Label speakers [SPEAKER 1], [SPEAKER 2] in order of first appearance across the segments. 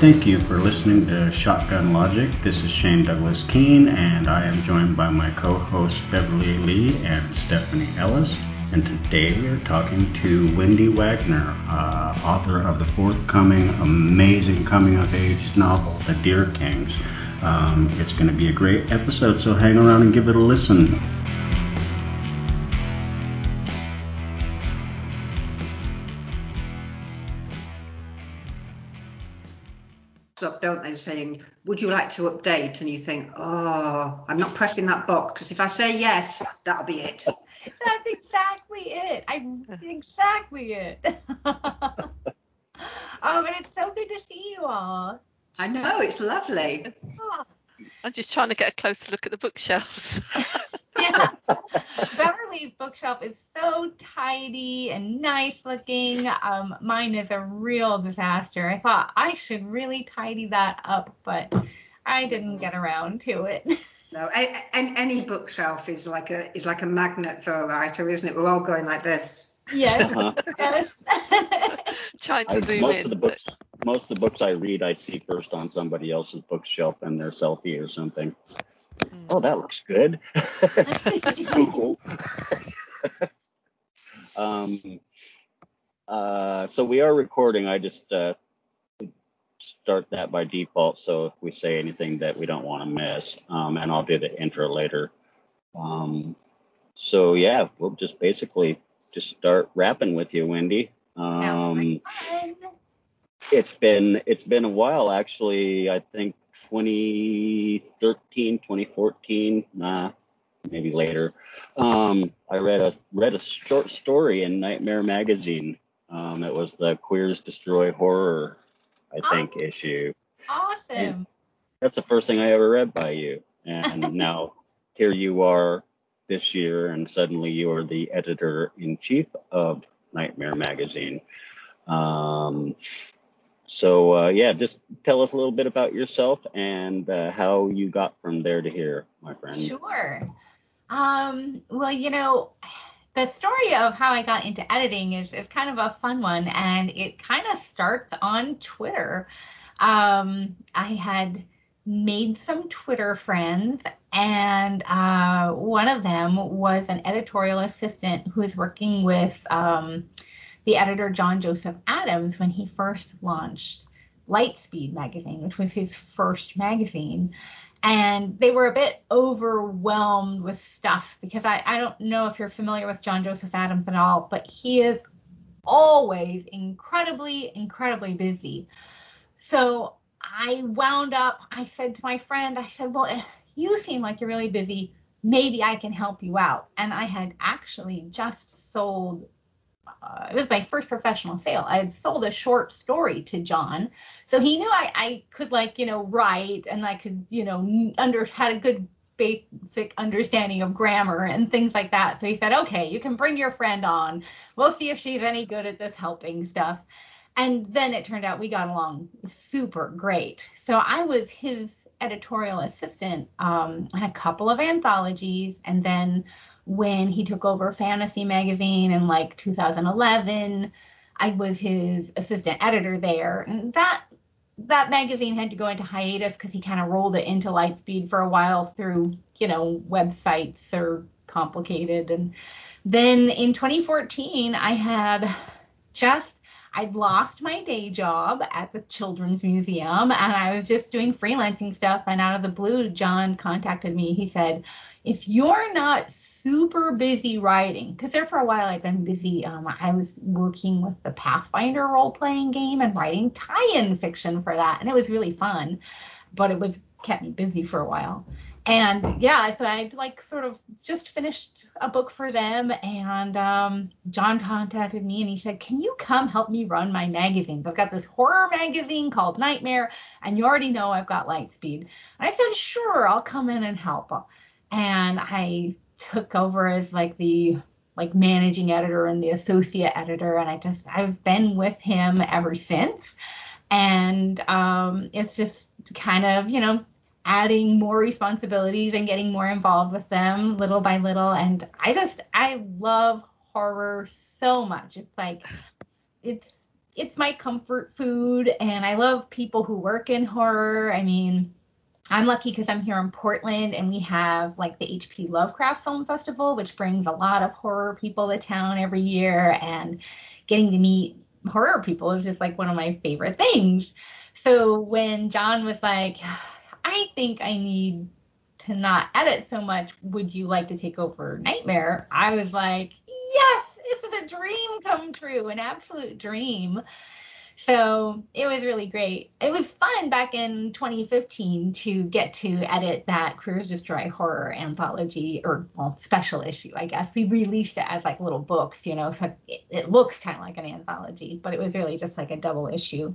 [SPEAKER 1] Thank you for listening to Shotgun Logic. This is Shane Douglas Keene, and I am joined by my co hosts Beverly Lee and Stephanie Ellis. And today we are talking to Wendy Wagner, uh, author of the forthcoming amazing coming of age novel, The Deer Kings. Um, it's going to be a great episode, so hang around and give it a listen.
[SPEAKER 2] Saying, Would you like to update? And you think, Oh, I'm not pressing that box because if I say yes, that'll be it.
[SPEAKER 3] That's exactly it. I exactly it. oh, and it's so good to see you all.
[SPEAKER 2] I know, it's lovely.
[SPEAKER 4] Oh. I'm just trying to get a closer look at the bookshelves.
[SPEAKER 3] yeah. Beverly's bookshelf is so tidy and nice looking. Um, mine is a real disaster. I thought I should really tidy that up, but I didn't get around to it.
[SPEAKER 2] No, and any bookshelf is like a is like a magnet for a writer, isn't it? We're all going like this.
[SPEAKER 3] Yes. yes.
[SPEAKER 4] Trying to
[SPEAKER 5] I,
[SPEAKER 4] zoom
[SPEAKER 5] most
[SPEAKER 4] in.
[SPEAKER 5] of the books, most of the books I read, I see first on somebody else's bookshelf and their selfie or something. Oh, that looks good. Google. um, uh, so we are recording. I just uh, start that by default. So if we say anything that we don't want to miss, um, and I'll do the intro later. Um, so yeah, we'll just basically just start rapping with you, Wendy. Um, it's been it's been a while actually. I think 2013, 2014, nah, maybe later. Um, I read a read a short story in Nightmare magazine. Um, it was the Queers Destroy Horror, I think,
[SPEAKER 3] oh,
[SPEAKER 5] issue.
[SPEAKER 3] Awesome.
[SPEAKER 5] And that's the first thing I ever read by you, and now here you are this year, and suddenly you are the editor in chief of Nightmare magazine. Um, so uh, yeah, just tell us a little bit about yourself and uh, how you got from there to here, my friend.
[SPEAKER 3] Sure. Um, well, you know, the story of how I got into editing is, is kind of a fun one, and it kind of starts on Twitter. Um, I had made some Twitter friends, and uh, one of them was an editorial assistant who was working with um, the editor John Joseph Adams when he first launched Lightspeed magazine, which was his first magazine. And they were a bit overwhelmed with stuff because I, I don't know if you're familiar with John Joseph Adams at all, but he is always incredibly, incredibly busy. So I wound up, I said to my friend, I said, Well, you seem like you're really busy. Maybe I can help you out. And I had actually just sold uh, it was my first professional sale. I had sold a short story to John, so he knew I, I could like you know write and I could you know under had a good basic understanding of grammar and things like that. So he said, okay, you can bring your friend on. We'll see if she's any good at this helping stuff. And then it turned out we got along super great. So I was his editorial assistant. Um, I had a couple of anthologies, and then when he took over Fantasy Magazine in like 2011. I was his assistant editor there, and that that magazine had to go into hiatus because he kind of rolled it into Lightspeed for a while through, you know, websites are complicated. And then in 2014, I had just I'd lost my day job at the Children's Museum and I was just doing freelancing stuff. And out of the blue, John contacted me. He said, If you're not super busy writing because there for a while I've been busy. Um, I was working with the Pathfinder role playing game and writing tie-in fiction for that, and it was really fun, but it was kept me busy for a while. And yeah, so I'd like sort of just finished a book for them, and um, John contacted me and he said, "Can you come help me run my magazines? I've got this horror magazine called Nightmare, and you already know I've got Lightspeed." And I said, "Sure, I'll come in and help." And I took over as like the like managing editor and the associate editor and I just I've been with him ever since. And um, it's just kind of you know adding more responsibilities and getting more involved with them little by little. And I just I love horror so much. It's like it's it's my comfort food, and I love people who work in horror. I mean, I'm lucky because I'm here in Portland and we have like the HP Lovecraft Film Festival, which brings a lot of horror people to town every year. And getting to meet horror people is just like one of my favorite things. So when John was like, I think I need to not edit so much, would you like to take over Nightmare? I was like, yes, this is a dream come true, an absolute dream. So it was really great. It was fun back in 2015 to get to edit that Queers Destroy horror anthology or well special issue, I guess. We released it as like little books, you know, so it, it looks kind of like an anthology, but it was really just like a double issue.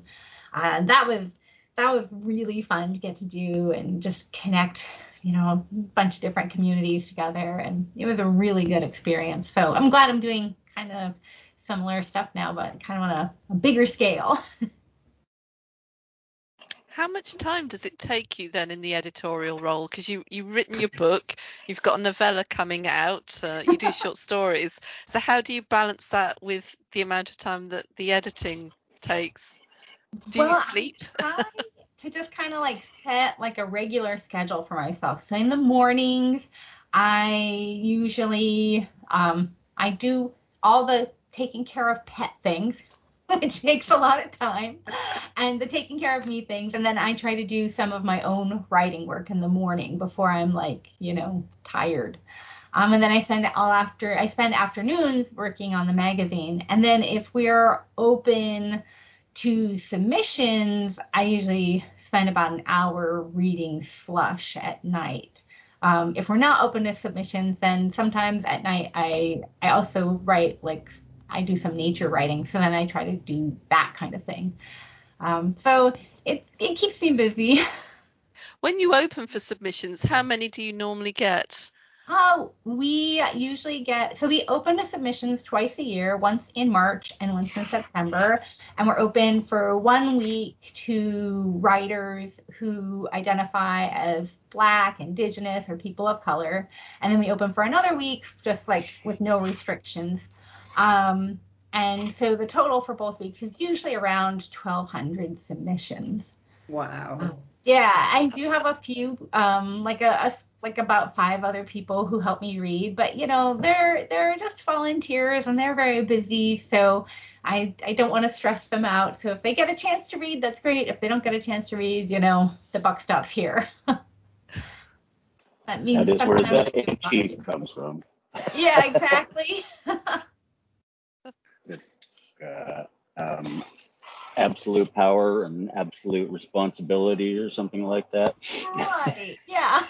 [SPEAKER 3] And uh, that was that was really fun to get to do and just connect, you know, a bunch of different communities together. And it was a really good experience. So I'm glad I'm doing kind of similar stuff now, but kind of on a, a bigger scale.
[SPEAKER 4] How much time does it take you then in the editorial role? Because you you've written your book, you've got a novella coming out, uh, you do short stories. So how do you balance that with the amount of time that the editing takes? Do
[SPEAKER 3] well,
[SPEAKER 4] you sleep?
[SPEAKER 3] to just kind of like set like a regular schedule for myself. So in the mornings, I usually um, I do all the taking care of pet things, which takes a lot of time, and the taking care of me things. And then I try to do some of my own writing work in the morning before I'm like, you know, tired. Um, and then I spend all after I spend afternoons working on the magazine. And then if we're open to submissions, I usually spend about an hour reading slush at night. Um, if we're not open to submissions, then sometimes at night I I also write like I do some nature writing, so then I try to do that kind of thing. Um, so it it keeps me busy.
[SPEAKER 4] When you open for submissions, how many do you normally get?
[SPEAKER 3] Uh, we usually get so we open to submissions twice a year, once in March and once in September, and we're open for one week to writers who identify as Black, Indigenous, or people of color, and then we open for another week just like with no restrictions. Um, and so the total for both weeks is usually around 1,200 submissions.
[SPEAKER 2] Wow.
[SPEAKER 3] Um, yeah, I do have a few, um, like a, a, like about five other people who help me read, but you know they're they're just volunteers and they're very busy, so I I don't want to stress them out. So if they get a chance to read, that's great. If they don't get a chance to read, you know the buck stops here.
[SPEAKER 5] that means that is where the chief comes from.
[SPEAKER 3] yeah, exactly.
[SPEAKER 5] uh, um, absolute power and absolute responsibility or something like that.
[SPEAKER 3] Right. Yeah.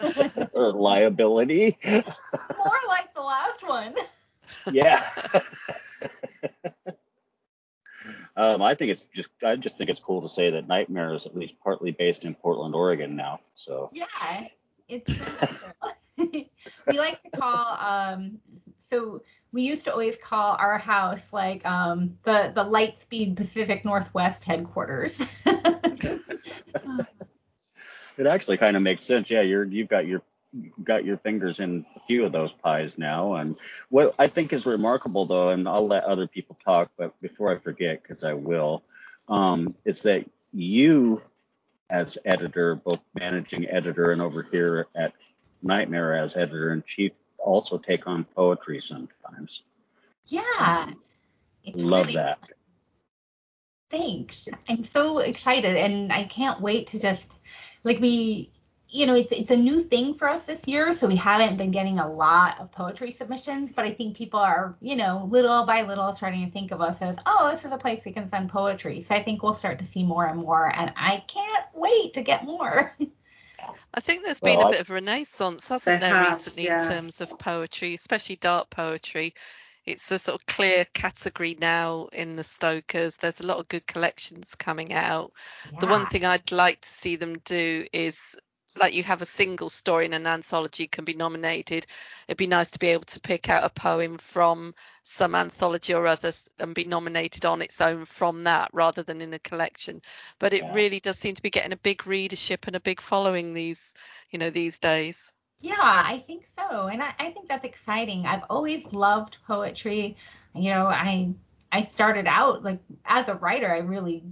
[SPEAKER 5] or liability.
[SPEAKER 3] More like the last one.
[SPEAKER 5] yeah. um, I think it's just I just think it's cool to say that Nightmare is at least partly based in Portland, Oregon now. So
[SPEAKER 3] Yeah. It's we like to call um so we used to always call our house like um, the the Lightspeed Pacific Northwest headquarters. it
[SPEAKER 5] actually kind of makes sense. Yeah, you're you've got your got your fingers in a few of those pies now. And what I think is remarkable, though, and I'll let other people talk, but before I forget, because I will, um, is that you, as editor, both managing editor and over here at Nightmare as editor in chief, also take on poetry sometimes.
[SPEAKER 3] Yeah.
[SPEAKER 5] It's Love really that. Fun.
[SPEAKER 3] Thanks. I'm so excited and I can't wait to just like we you know, it's it's a new thing for us this year, so we haven't been getting a lot of poetry submissions, but I think people are, you know, little by little starting to think of us as, oh, this is a place we can send poetry. So I think we'll start to see more and more, and I can't wait to get more.
[SPEAKER 4] I think there's been a bit of a renaissance, hasn't there,
[SPEAKER 2] has,
[SPEAKER 4] recently
[SPEAKER 2] yeah.
[SPEAKER 4] in terms of poetry, especially dark poetry. It's a sort of clear category now in the Stokers. There's a lot of good collections coming out. Yeah. The one thing I'd like to see them do is like you have a single story in an anthology can be nominated. It'd be nice to be able to pick out a poem from some anthology or others and be nominated on its own from that rather than in a collection. But it yeah. really does seem to be getting a big readership and a big following these you know these days.
[SPEAKER 3] Yeah i think so. And i, I think that's exciting. I've always loved poetry. You know i I started out like as a writer, I really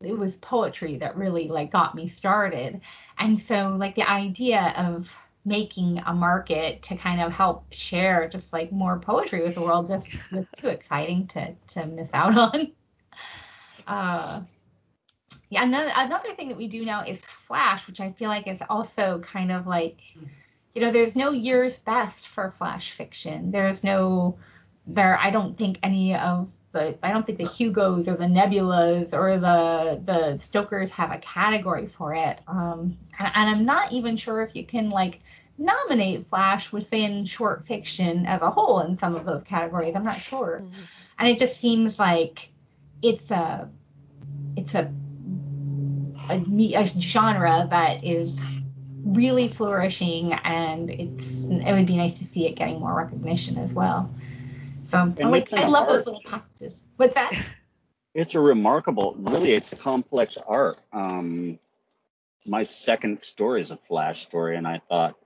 [SPEAKER 3] it was poetry that really like got me started. And so like the idea of making a market to kind of help share just like more poetry with the world just was too exciting to to miss out on. Uh, yeah, another, another thing that we do now is Flash, which I feel like is also kind of like, you know, there's no year's best for Flash fiction. There's no, there, I don't think any of the, I don't think the Hugos or the Nebulas or the the Stokers have a category for it. Um, and, and I'm not even sure if you can like nominate Flash within short fiction as a whole in some of those categories. I'm not sure. Mm-hmm. And it just seems like it's a it's a, a, a genre that is really flourishing and it's it would be nice to see it getting more recognition as well. So I, like, I love art. those little packages. What's that?
[SPEAKER 5] It's a remarkable, really, it's a complex art. Um, my second story is a flash story, and I thought,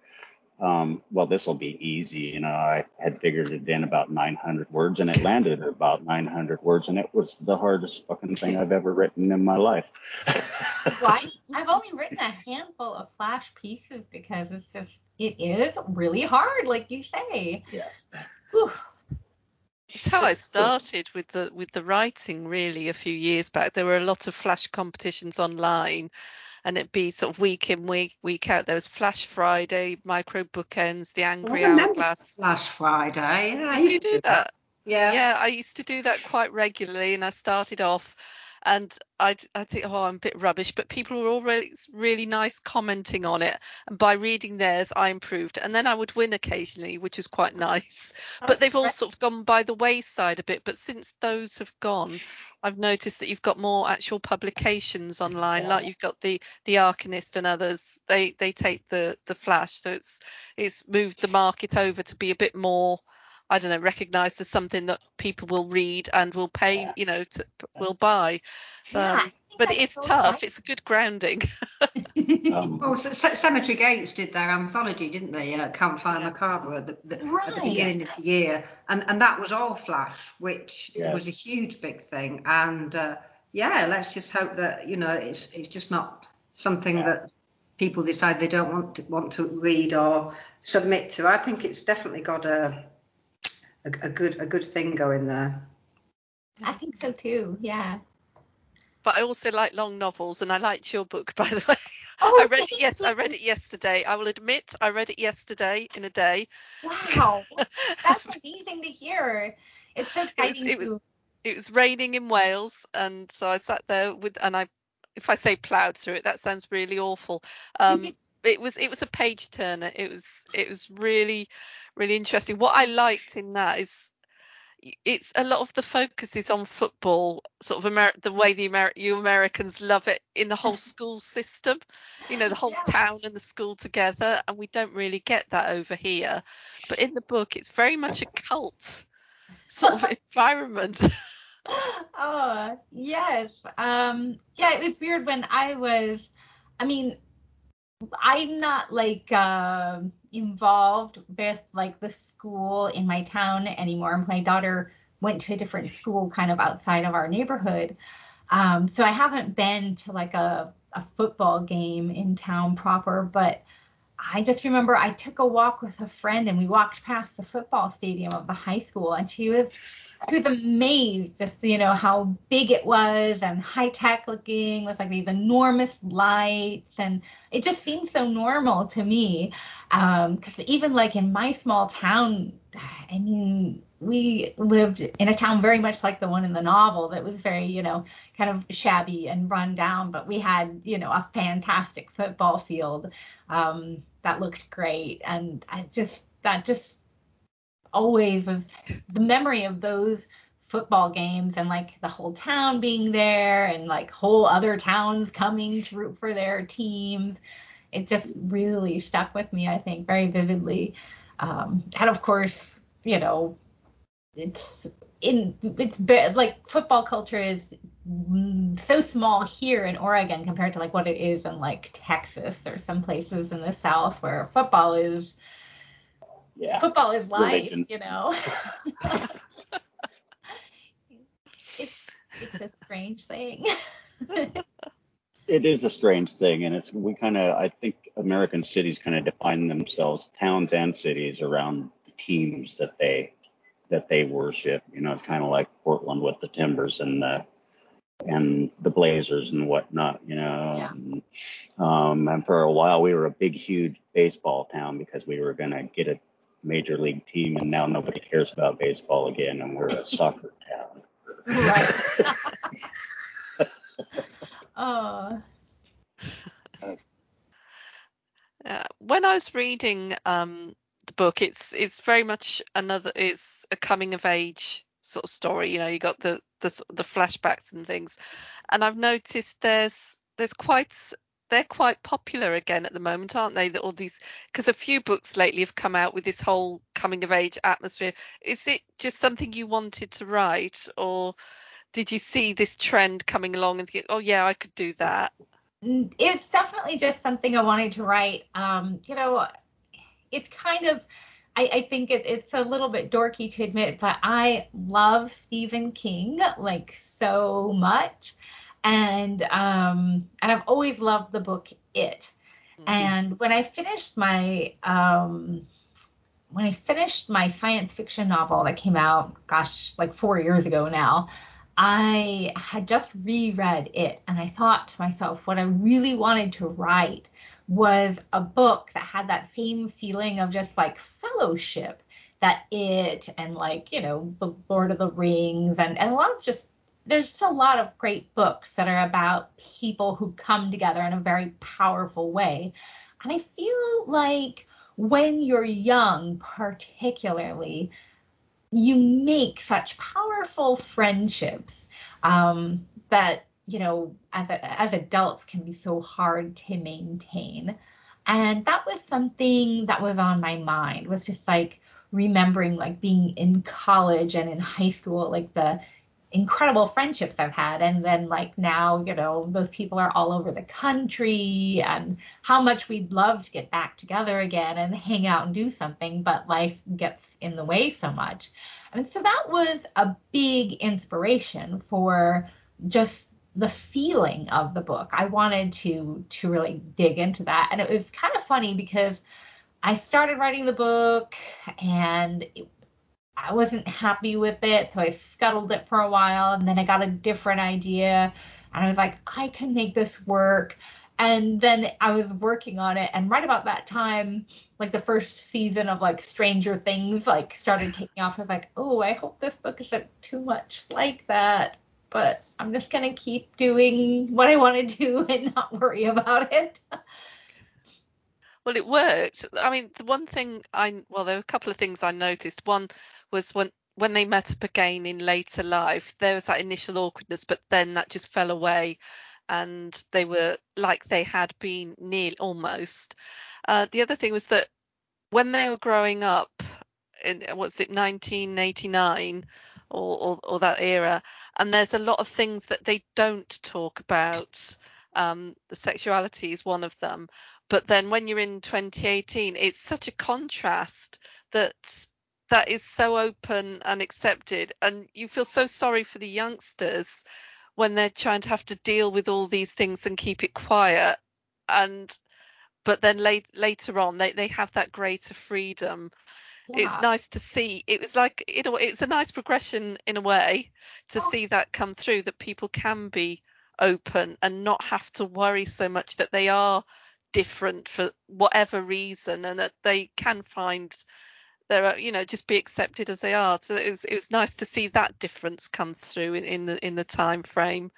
[SPEAKER 5] um, well, this will be easy. You know, I had figured it in about 900 words, and it landed at about 900 words, and it was the hardest fucking thing I've ever written in my life.
[SPEAKER 3] well, I've only written a handful of flash pieces because it's just it is really hard, like you say.
[SPEAKER 5] Yeah.
[SPEAKER 3] Whew.
[SPEAKER 4] It's how I started with the with the writing really a few years back. There were a lot of flash competitions online and it'd be sort of week in week week out. There was Flash Friday, Micro Bookends, the Angry oh, Hourglass.
[SPEAKER 2] Flash Friday.
[SPEAKER 4] Yeah, Did you do that?
[SPEAKER 2] Yeah.
[SPEAKER 4] Yeah, I used to do that quite regularly, and I started off and I I think oh I'm a bit rubbish, but people were all really really nice commenting on it, and by reading theirs I improved, and then I would win occasionally, which is quite nice. But they've all sort of gone by the wayside a bit. But since those have gone, I've noticed that you've got more actual publications online, like you've got the the Arcanist and others. They they take the the flash, so it's it's moved the market over to be a bit more I don't know, recognised as something that people will read and will pay, you know, to, will buy.
[SPEAKER 3] Um, yeah,
[SPEAKER 4] but it is tough. It's a good grounding.
[SPEAKER 2] um, well, C- Cemetery Gates did their anthology, didn't they? Uh, Campfire. Macabre at the, the, right. at the beginning of the year, and and that was all Flash, which yeah. was a huge big thing. And uh, yeah, let's just hope that you know it's it's just not something yeah. that people decide they don't want to want to read or submit to. I think it's definitely got a a, a good a good thing going there.
[SPEAKER 3] I think so too. Yeah.
[SPEAKER 4] But I also like long novels, and I liked your book, by the way. Oh, I read it. Yes, I read it yesterday. I will admit, I read it yesterday in a day.
[SPEAKER 3] Wow, that's amazing to hear. It's so exciting.
[SPEAKER 4] It was, it was, it was raining in Wales, and so I sat there with, and I, if I say ploughed through it, that sounds really awful. Um, it was it was a page turner. It was it was really really interesting. What I liked in that is it's a lot of the focus is on football, sort of Amer- the way the Amer- you Americans love it in the whole school system, you know, the whole yeah. town and the school together, and we don't really get that over here. But in the book, it's very much a cult sort of environment.
[SPEAKER 3] oh yes, um, yeah, it was weird when I was. I mean, I'm not like uh, involved with like the school in my town anymore. My daughter went to a different school kind of outside of our neighborhood. Um, so I haven't been to like a, a football game in town proper, but I just remember I took a walk with a friend and we walked past the football stadium of the high school and she was she was amazed just you know how big it was and high tech looking with like these enormous lights and it just seemed so normal to me because um, even like in my small town I mean we lived in a town very much like the one in the novel that was very, you know, kind of shabby and run down, but we had, you know, a fantastic football field um, that looked great. And I just, that just always was the memory of those football games and like the whole town being there and like whole other towns coming to root for their teams. It just really stuck with me, I think, very vividly. Um, and of course, you know, it's in it's like football culture is so small here in Oregon compared to like what it is in like Texas or some places in the South where football is
[SPEAKER 5] yeah
[SPEAKER 3] football is life, you know. It's it's a strange thing.
[SPEAKER 5] it is a strange thing, and it's we kind of I think American cities kind of define themselves, towns and cities, around the teams that they that they worship. You know, kind of like Portland with the Timbers and the and the Blazers and whatnot. You know, yeah. and, um, and for a while we were a big, huge baseball town because we were gonna get a major league team, and now nobody cares about baseball again, and we're a soccer town. Right.
[SPEAKER 3] oh.
[SPEAKER 4] Uh, when I was reading um, the book, it's it's very much another. It's a coming of age sort of story. You know, you got the the the flashbacks and things, and I've noticed there's there's quite they're quite popular again at the moment, aren't they? That all these because a few books lately have come out with this whole coming of age atmosphere. Is it just something you wanted to write, or did you see this trend coming along and think, oh yeah, I could do that?
[SPEAKER 3] Mm, it's definitely just something I wanted to write. Um, you know, it's kind of I, I think it, it's a little bit dorky to admit, but I love Stephen King like so much, and um, and I've always loved the book It. Mm-hmm. And when I finished my um, when I finished my science fiction novel that came out, gosh, like four years ago now, I had just reread it and I thought to myself, what I really wanted to write was a book that had that same feeling of just like fellowship that it and like you know the lord of the rings and, and a lot of just there's just a lot of great books that are about people who come together in a very powerful way. And i feel like when you're young particularly you make such powerful friendships um, that you know, as, as adults can be so hard to maintain. And that was something that was on my mind was just like remembering like being in college and in high school, like the incredible friendships I've had. And then like now, you know, those people are all over the country and how much we'd love to get back together again and hang out and do something, but life gets in the way so much. And so that was a big inspiration for just the feeling of the book. I wanted to to really dig into that, and it was kind of funny because I started writing the book and it, I wasn't happy with it, so I scuttled it for a while, and then I got a different idea, and I was like, I can make this work. And then I was working on it, and right about that time, like the first season of like Stranger Things, like started taking off. I was like, oh, I hope this book isn't too much like that but I'm just gonna keep doing what I want to do and not worry about it.
[SPEAKER 4] Well, it worked. I mean, the one thing I well, there were a couple of things I noticed. One was when when they met up again in later life, there was that initial awkwardness, but then that just fell away, and they were like they had been near almost. Uh, the other thing was that when they were growing up, in what's it, 1989 or, or, or that era, and there's a lot of things that they don't talk about. Um, the sexuality is one of them, but then when you're in 2018, it's such a contrast that that is so open and accepted, and you feel so sorry for the youngsters when they're trying to have to deal with all these things and keep it quiet and but then late, later on they, they have that greater freedom yeah. it's nice to see it was like you know it's a nice progression in a way to oh. see that come through that people can be open and not have to worry so much that they are different for whatever reason and that they can find their you know just be accepted as they are. So it was it was nice to see that difference come through in, in the in the time frame.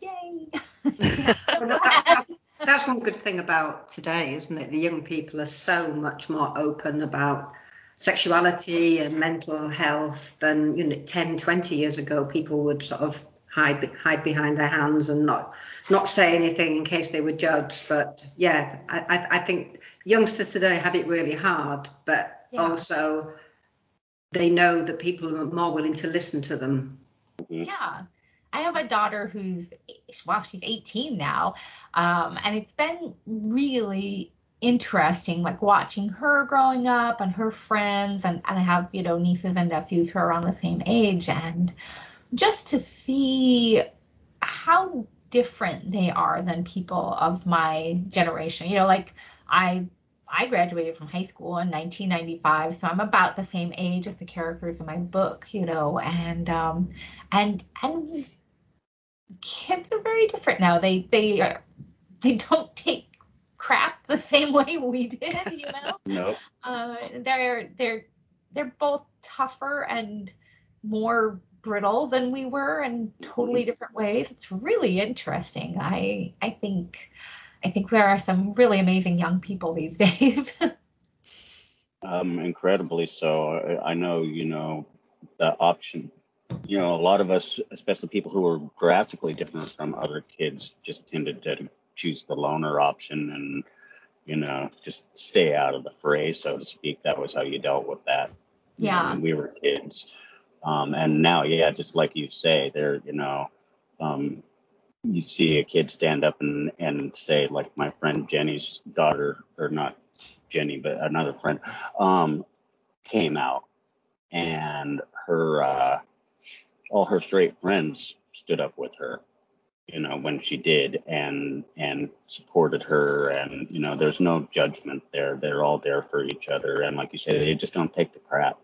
[SPEAKER 3] Yay!
[SPEAKER 2] That's, that's one good thing about today isn't it? The young people are so much more open about sexuality and mental health than you know 10 20 years ago people would sort of hide hide behind their hands and not not say anything in case they were judged. But yeah i i think youngsters today have it really hard but yeah. also they know that people are more willing to listen to them
[SPEAKER 3] yeah I have a daughter who's wow, she's 18 now, um, and it's been really interesting, like watching her growing up and her friends, and, and I have, you know, nieces and nephews who are around the same age, and just to see how different they are than people of my generation. You know, like I I graduated from high school in 1995, so I'm about the same age as the characters in my book, you know, and um and and kids are very different now. They they are, they don't take crap the same way we did, you know.
[SPEAKER 5] no.
[SPEAKER 3] Uh, they're they're they're both tougher and more brittle than we were in totally mm-hmm. different ways. It's really interesting. I I think I think there are some really amazing young people these days.
[SPEAKER 5] um, incredibly so. I know, you know, the option. You know, a lot of us, especially people who are drastically different from other kids, just tended to choose the loner option and, you know, just stay out of the fray, so to speak. That was how you dealt with that.
[SPEAKER 3] Yeah.
[SPEAKER 5] When we were kids. Um, and now, yeah, just like you say, they're, you know, um, you see a kid stand up and, and say, like my friend Jenny's daughter, or not Jenny, but another friend, um, came out and her, uh, all her straight friends stood up with her, you know, when she did and, and supported her. And, you know, there's no judgment there. They're all there for each other. And like you say, they just don't take the crap.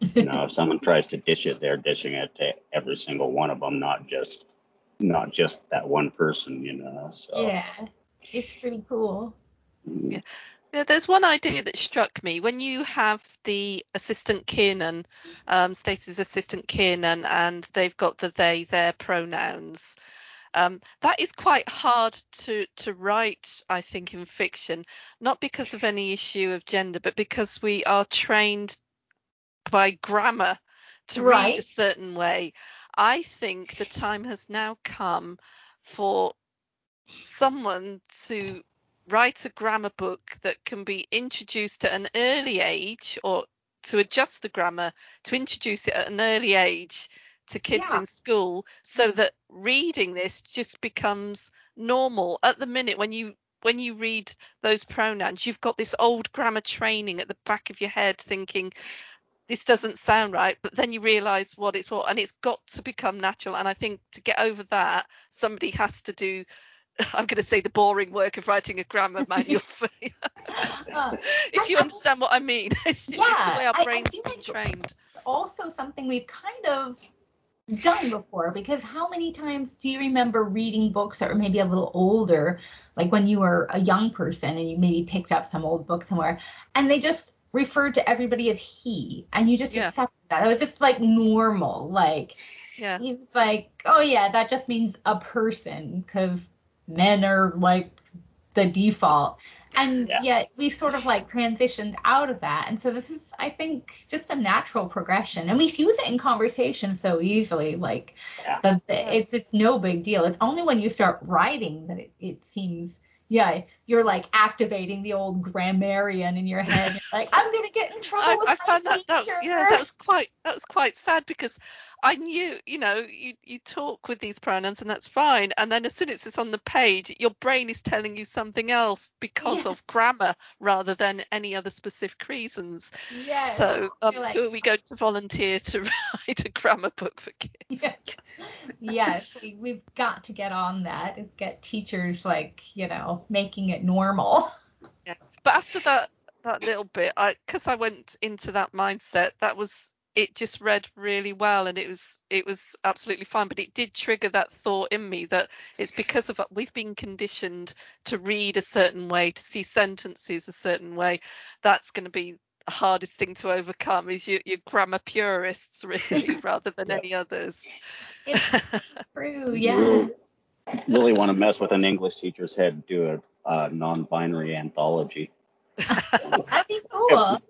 [SPEAKER 5] You know, if someone tries to dish it, they're dishing it to every single one of them, not just not just that one person. You know. So.
[SPEAKER 3] Yeah, it's pretty cool.
[SPEAKER 4] Mm-hmm. Yeah. Yeah, there's one idea that struck me when you have the assistant Kiernan, um, Stacey's assistant Kiernan, and they've got the they their pronouns. Um, that is quite hard to to write, I think, in fiction, not because of any issue of gender, but because we are trained by grammar to right. read a certain way. I think the time has now come for someone to write a grammar book that can be introduced at an early age or to adjust the grammar to introduce it at an early age to kids yeah. in school so mm. that reading this just becomes normal at the minute when you when you read those pronouns you've got this old grammar training at the back of your head thinking this doesn't sound right but then you realize what it's what and it's got to become natural. And i think to get over that somebody has to do i'm going to say the boring work of writing a grammar manual for you. Uh, if you understand what i mean it's,
[SPEAKER 3] yeah,
[SPEAKER 4] it's the way our brains are trained.
[SPEAKER 3] also something we've kind of done before because how many times do you remember reading books that were maybe a little older like when you were a young person and you maybe picked up some old book somewhere and they just referred to everybody as he and you just yeah. accepted that. It was just like normal. Like
[SPEAKER 4] yeah.
[SPEAKER 3] he was like, Oh yeah, that just means a person because men are like the default. And yeah. yet we sort of like transitioned out of that. And so this is I think just a natural progression. And we use it in conversation so easily. Like yeah. the, the, it's it's no big deal. It's only when you start writing that it, it seems yeah, you're like activating the old grammarian in your head. like, I'm gonna get in trouble. I, I found
[SPEAKER 4] that, that was, yeah, that was quite that was quite sad because I knew, you know, you you talk with these pronouns and that's fine, and then as soon as it's on the page, your brain is telling you something else because yeah. of grammar rather than any other specific reasons.
[SPEAKER 3] Yeah.
[SPEAKER 4] So um, like, we going to volunteer to write a grammar book for kids?
[SPEAKER 3] Yeah. yes, we, we've got to get on that and get teachers like you know making it normal.
[SPEAKER 4] Yeah. But after that that little bit, I because I went into that mindset, that was it just read really well and it was it was absolutely fine but it did trigger that thought in me that it's because of we've been conditioned to read a certain way to see sentences a certain way. That's going to be the hardest thing to overcome is your, your grammar purists really rather than any others.
[SPEAKER 3] It's true yeah. really,
[SPEAKER 5] really want to mess with an english teacher's head do a uh, non-binary anthology.
[SPEAKER 3] That'd be cool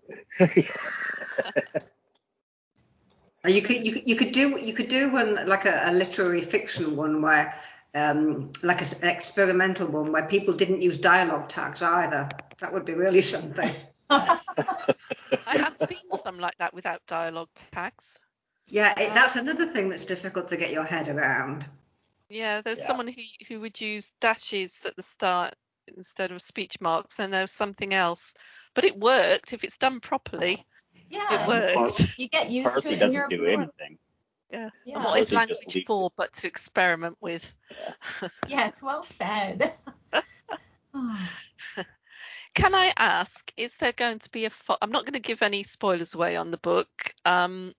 [SPEAKER 2] You could you could, you could do you could do one like a, a literary fiction one where um, like a, an experimental one where people didn't use dialogue tags either. That would be really something.
[SPEAKER 4] I have seen some like that without dialogue tags.
[SPEAKER 2] Yeah, it, that's another thing that's difficult to get your head around.
[SPEAKER 4] Yeah, there's yeah. someone who who would use dashes at the start instead of speech marks, and there was something else, but it worked if it's done properly.
[SPEAKER 3] Yeah,
[SPEAKER 4] it works.
[SPEAKER 3] You get used Parsley to it.
[SPEAKER 5] doesn't do anything.
[SPEAKER 4] Yeah. yeah. And what is language for but to experiment with?
[SPEAKER 3] Yeah. yes, well said.
[SPEAKER 4] Can I ask, is there going to be a? Fo- I'm not going to give any spoilers away on the book, um,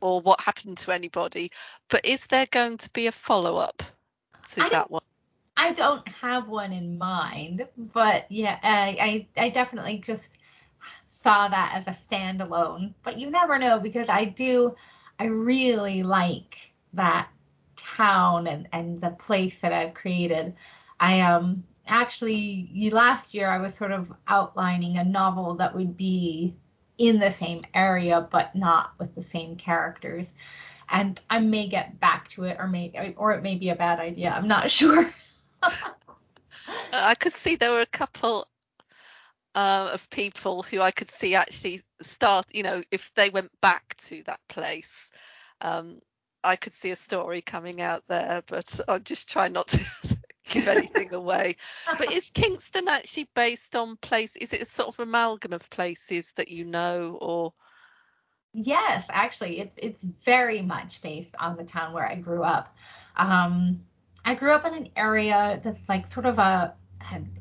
[SPEAKER 4] or what happened to anybody, but is there going to be a follow up to I that one?
[SPEAKER 3] I don't have one in mind, but yeah, I, I, I definitely just saw that as a standalone. But you never know because I do, I really like that town and, and the place that I've created. I um actually last year I was sort of outlining a novel that would be in the same area but not with the same characters. And I may get back to it or may or it may be a bad idea. I'm not sure.
[SPEAKER 4] I could see there were a couple uh, of people who I could see actually start, you know, if they went back to that place, um, I could see a story coming out there, but I'm just trying not to give anything away. But is Kingston actually based on place? Is it a sort of amalgam of places that you know, or?
[SPEAKER 3] Yes, actually, it's it's very much based on the town where I grew up. Um, I grew up in an area that's like sort of a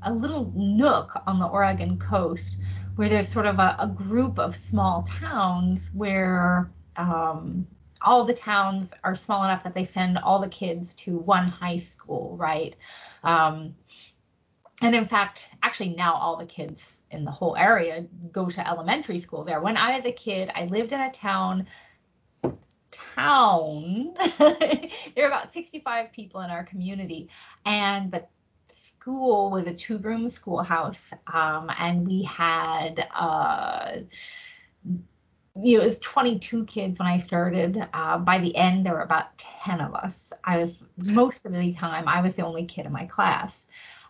[SPEAKER 3] a little nook on the Oregon coast where there's sort of a, a group of small towns where um, all the towns are small enough that they send all the kids to one high school, right? Um, and in fact, actually now all the kids in the whole area go to elementary school there. When I was a kid, I lived in a town town. there are about 65 people in our community, and the school was a two-room schoolhouse, um, and we had. Uh, you know, it was 22 kids when I started. Uh, by the end, there were about 10 of us. I was most of the time I was the only kid in my class,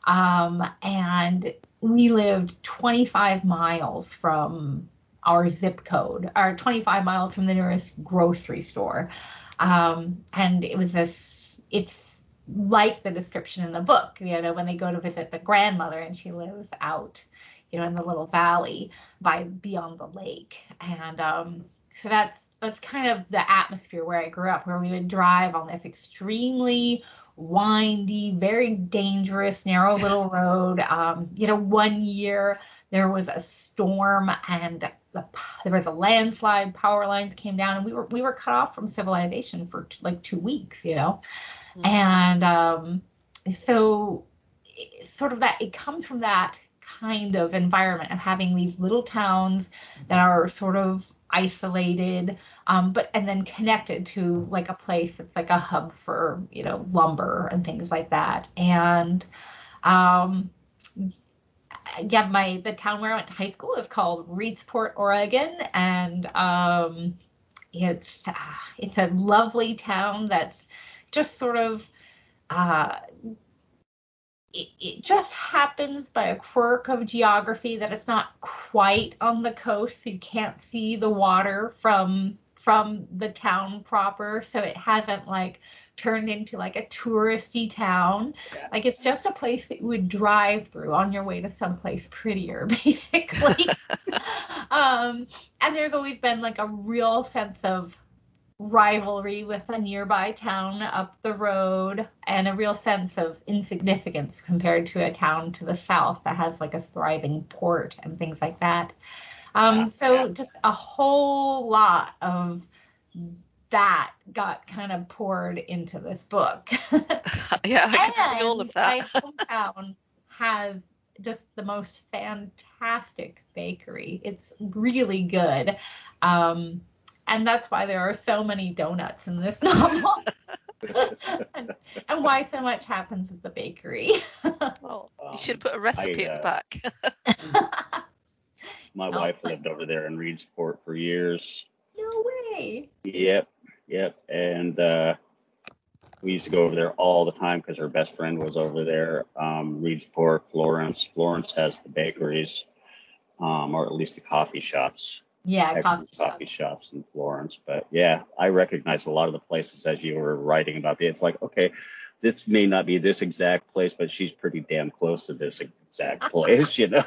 [SPEAKER 3] um, and we lived 25 miles from our zip code, or 25 miles from the nearest grocery store, um, and it was this. It's like the description in the book. You know, when they go to visit the grandmother and she lives out you know, in the little valley by beyond the lake. And um, so that's that's kind of the atmosphere where I grew up, where we would drive on this extremely windy, very dangerous, narrow little road. Um, you know, one year there was a storm and the, there was a landslide, power lines came down, and we were we were cut off from civilization for t- like two weeks. You know. And um, so sort of that it comes from that kind of environment of having these little towns that are sort of isolated um, but and then connected to like a place that's like a hub for you know lumber and things like that. And um, yeah my the town where i went to high school is called reedsport oregon. And um, it's uh, it's a lovely town that's just sort of uh, it, it just happens by a quirk of geography that it's not quite on the coast, so you can't see the water from from the town proper. So it hasn't like turned into like a touristy town. Yeah. Like it's just a place that you would drive through on your way to someplace prettier, basically. um, and there's always been like a real sense of rivalry with a nearby town up the road and a real sense of insignificance compared to a town to the south that has like a thriving port and things like that. Um, yeah, so yeah. just a whole lot of that got kind of poured into this book.
[SPEAKER 4] yeah, I can see all of that.
[SPEAKER 3] my hometown has just the most fantastic bakery. It's really good. Um, and that's why there are so many donuts in this novel. and, and, why so much happens at the bakery.
[SPEAKER 4] well, you should put a recipe I, uh, at the
[SPEAKER 5] back. my oh. wife lived over there in Reedsport for years.
[SPEAKER 3] No way.
[SPEAKER 5] Yep, yep. And uh, we used to go over there all the time because her best friend was over there. Um, Reedsport, Florence. Florence has the bakeries, um, or at least the coffee shops
[SPEAKER 3] yeah, coffee,
[SPEAKER 5] coffee shops in Florence. But yeah, I recognize a lot of the places as you were writing about it. It's like, okay, this may not be this exact place, but she's pretty damn close to this exact place, you know.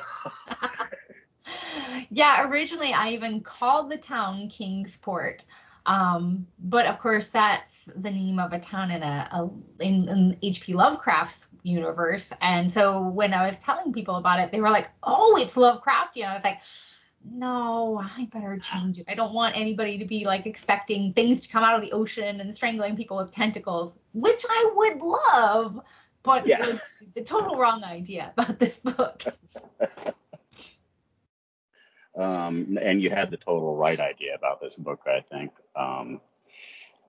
[SPEAKER 3] yeah, originally I even called the town Kingsport. Um, but of course, that's the name of a town in a, a in, in H.P. Lovecraft's universe. And so when I was telling people about it, they were like, "Oh, it's Lovecraftian." You know, I was like, "No, I better change it. I don't want anybody to be like expecting things to come out of the ocean and strangling people with tentacles, which I would love." But yeah. it was the total wrong idea about this book.
[SPEAKER 5] um, and you had the total right idea about this book, I think. Um,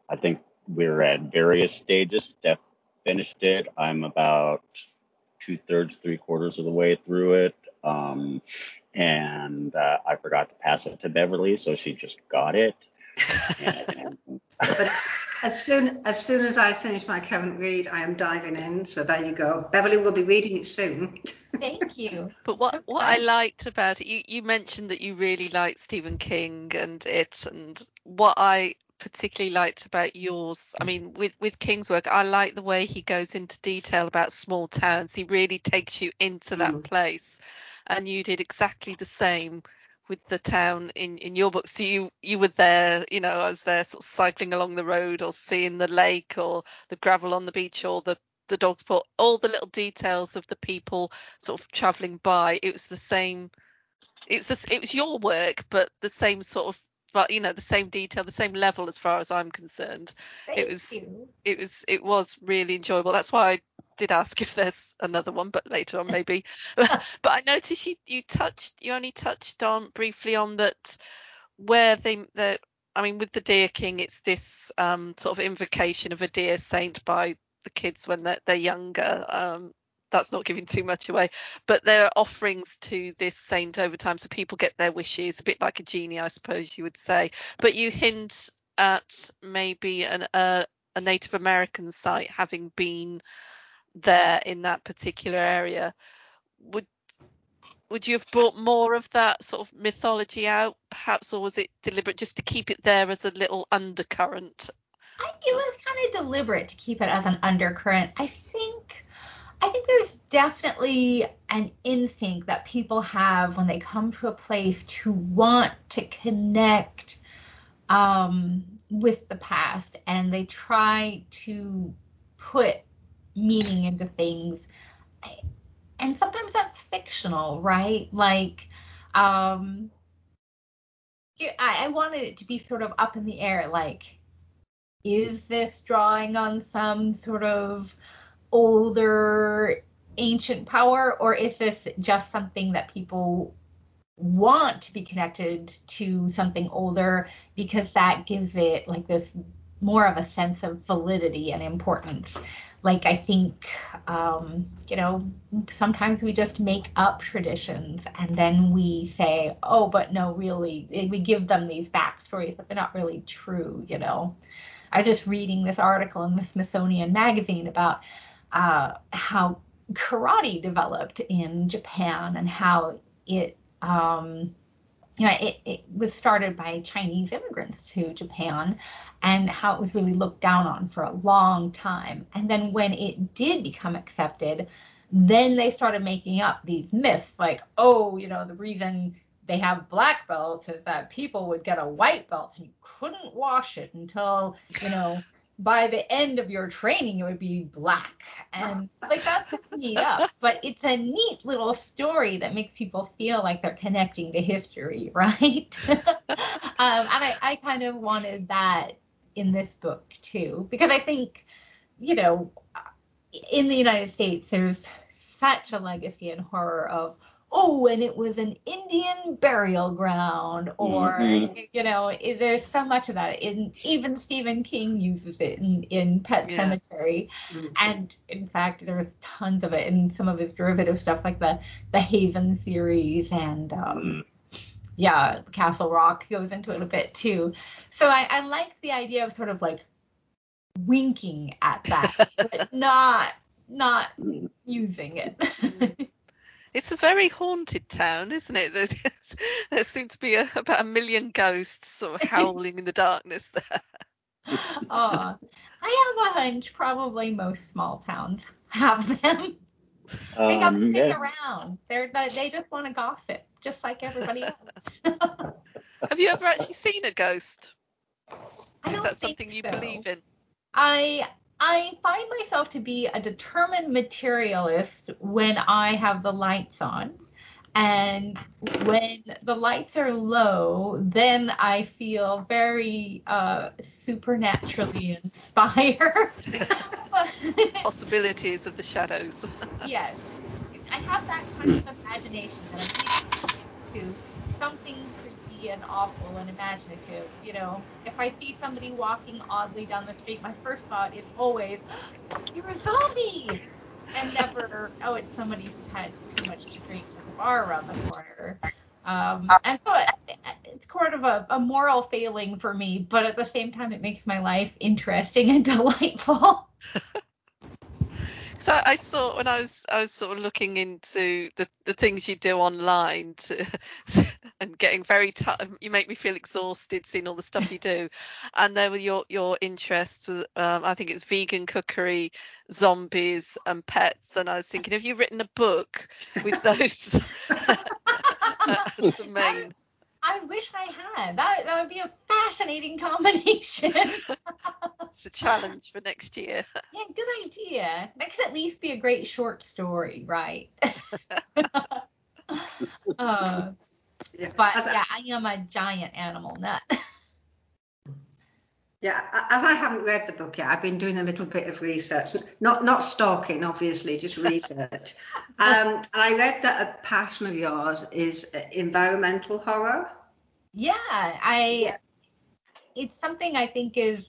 [SPEAKER 5] I think we're at various stages. Steph finished it. I'm about two thirds, three quarters of the way through it. Um, and uh, I forgot to pass it to Beverly, so she just got it.
[SPEAKER 2] and, but as soon as soon as I finish my Kevin read, I am diving in. So there you go. Beverly will be reading it soon.
[SPEAKER 3] Thank you.
[SPEAKER 4] But what what I liked about it, you you mentioned that you really liked Stephen King and it, and what I particularly liked about yours i mean with with king's work i like the way he goes into detail about small towns he really takes you into that mm. place and you did exactly the same with the town in in your book. So you you were there you know i was there sort of cycling along the road or seeing the lake or the gravel on the beach or the the dog's paw all the little details of the people sort of traveling by. It was the same it was just, it was your work but the same sort of but you know the same detail the same level as far as i'm concerned.
[SPEAKER 3] Thank
[SPEAKER 4] it was
[SPEAKER 3] you.
[SPEAKER 4] it was it was really enjoyable. That's why i did ask if there's another one but later on maybe. But i noticed you you touched you only touched on briefly on that where they that i mean with the deer king it's this um, sort of invocation of a deer saint by the kids when they're, they're younger um, that's not giving too much away. But there are offerings to this saint over time, so people get their wishes, a bit like a genie, I suppose you would say. But you hint at maybe an, uh, a Native American site having been there in that particular area. Would would you have brought more of that sort of mythology out, perhaps, or was it deliberate just to keep it there as a little undercurrent?
[SPEAKER 3] I, it was kind of deliberate to keep it as an undercurrent. I think I think there's definitely an instinct that people have when they come to a place to want to connect um, with the past and they try to put meaning into things. And sometimes that's fictional, right? Like, um, I, I wanted it to be sort of up in the air. Like, is this drawing on some sort of older ancient power or is this just something that people want to be connected to something older because that gives it like this more of a sense of validity and importance. Like i think um, you know sometimes we just make up traditions and then we say oh but no really we give them these backstories but they're not really true you know. I was just reading this article in the smithsonian magazine about uh, how karate developed in Japan and how it um, you know, it, it, was started by Chinese immigrants to Japan and how it was really looked down on for a long time. And then when it did become accepted, then they started making up these myths like, oh, you know, the reason they have black belts is that people would get a white belt and you couldn't wash it until, you know, by the end of your training it would be black. And like that's just made up. But it's a neat little story that makes people feel like they're connecting to history right? Um, and I, I kind of wanted that in this book too because i think you know in the united states there's such a legacy and horror of oh, and it was an Indian burial ground, or mm-hmm. you know, there's so much of that. In even Stephen King uses it in, in Pet yeah. Sematary, mm-hmm. and in fact, there's tons of it in some of his derivative stuff, like the the Haven series, and um, mm-hmm. yeah, Castle Rock goes into it a bit too. So I, I like the idea of sort of like winking at that, but not not mm-hmm. using it.
[SPEAKER 4] It's a very haunted town, isn't it? there seems to be a, about a million ghosts sort of howling in the darkness there.
[SPEAKER 3] oh, I have a hunch probably most small towns have them. They got to um, stick yeah. around. They're they just want to gossip, just like everybody else.
[SPEAKER 4] have you ever actually seen a ghost? Is that something you so. believe in?
[SPEAKER 3] I I find myself to be a determined materialist when I have the lights on. And when the lights are low, then I feel very uh, supernaturally inspired.
[SPEAKER 4] Possibilities of the shadows.
[SPEAKER 3] yes. I have that kind of imagination that I'm used to something and awful and imaginative. You know, if I see somebody walking oddly down the street, my first thought is always, "You're a zombie," and never, "Oh, it's somebody who's had too much to drink at the bar around the corner." Um, and so it, it's sort of a, a moral failing for me, but at the same time, it makes my life interesting and delightful.
[SPEAKER 4] So I saw when I was I was sort of looking into the, the things you do online to, and getting very t- you make me feel exhausted seeing all the stuff you do, and there were your your interests um, I think it's vegan cookery, zombies and pets, and I was thinking have you written a book with those as the main?
[SPEAKER 3] I wish I had. That that would be a fascinating combination.
[SPEAKER 4] it's a challenge for next year.
[SPEAKER 3] Yeah, good idea. That could at least be a great short story, right? uh, yeah. But yeah, I am a giant animal nut.
[SPEAKER 2] Yeah, as I haven't read the book yet, I've been doing a little bit of research. Not not stalking, obviously, just research. um, and I read that a passion of yours is environmental horror.
[SPEAKER 3] Yeah, I. Yeah. It's something I think is.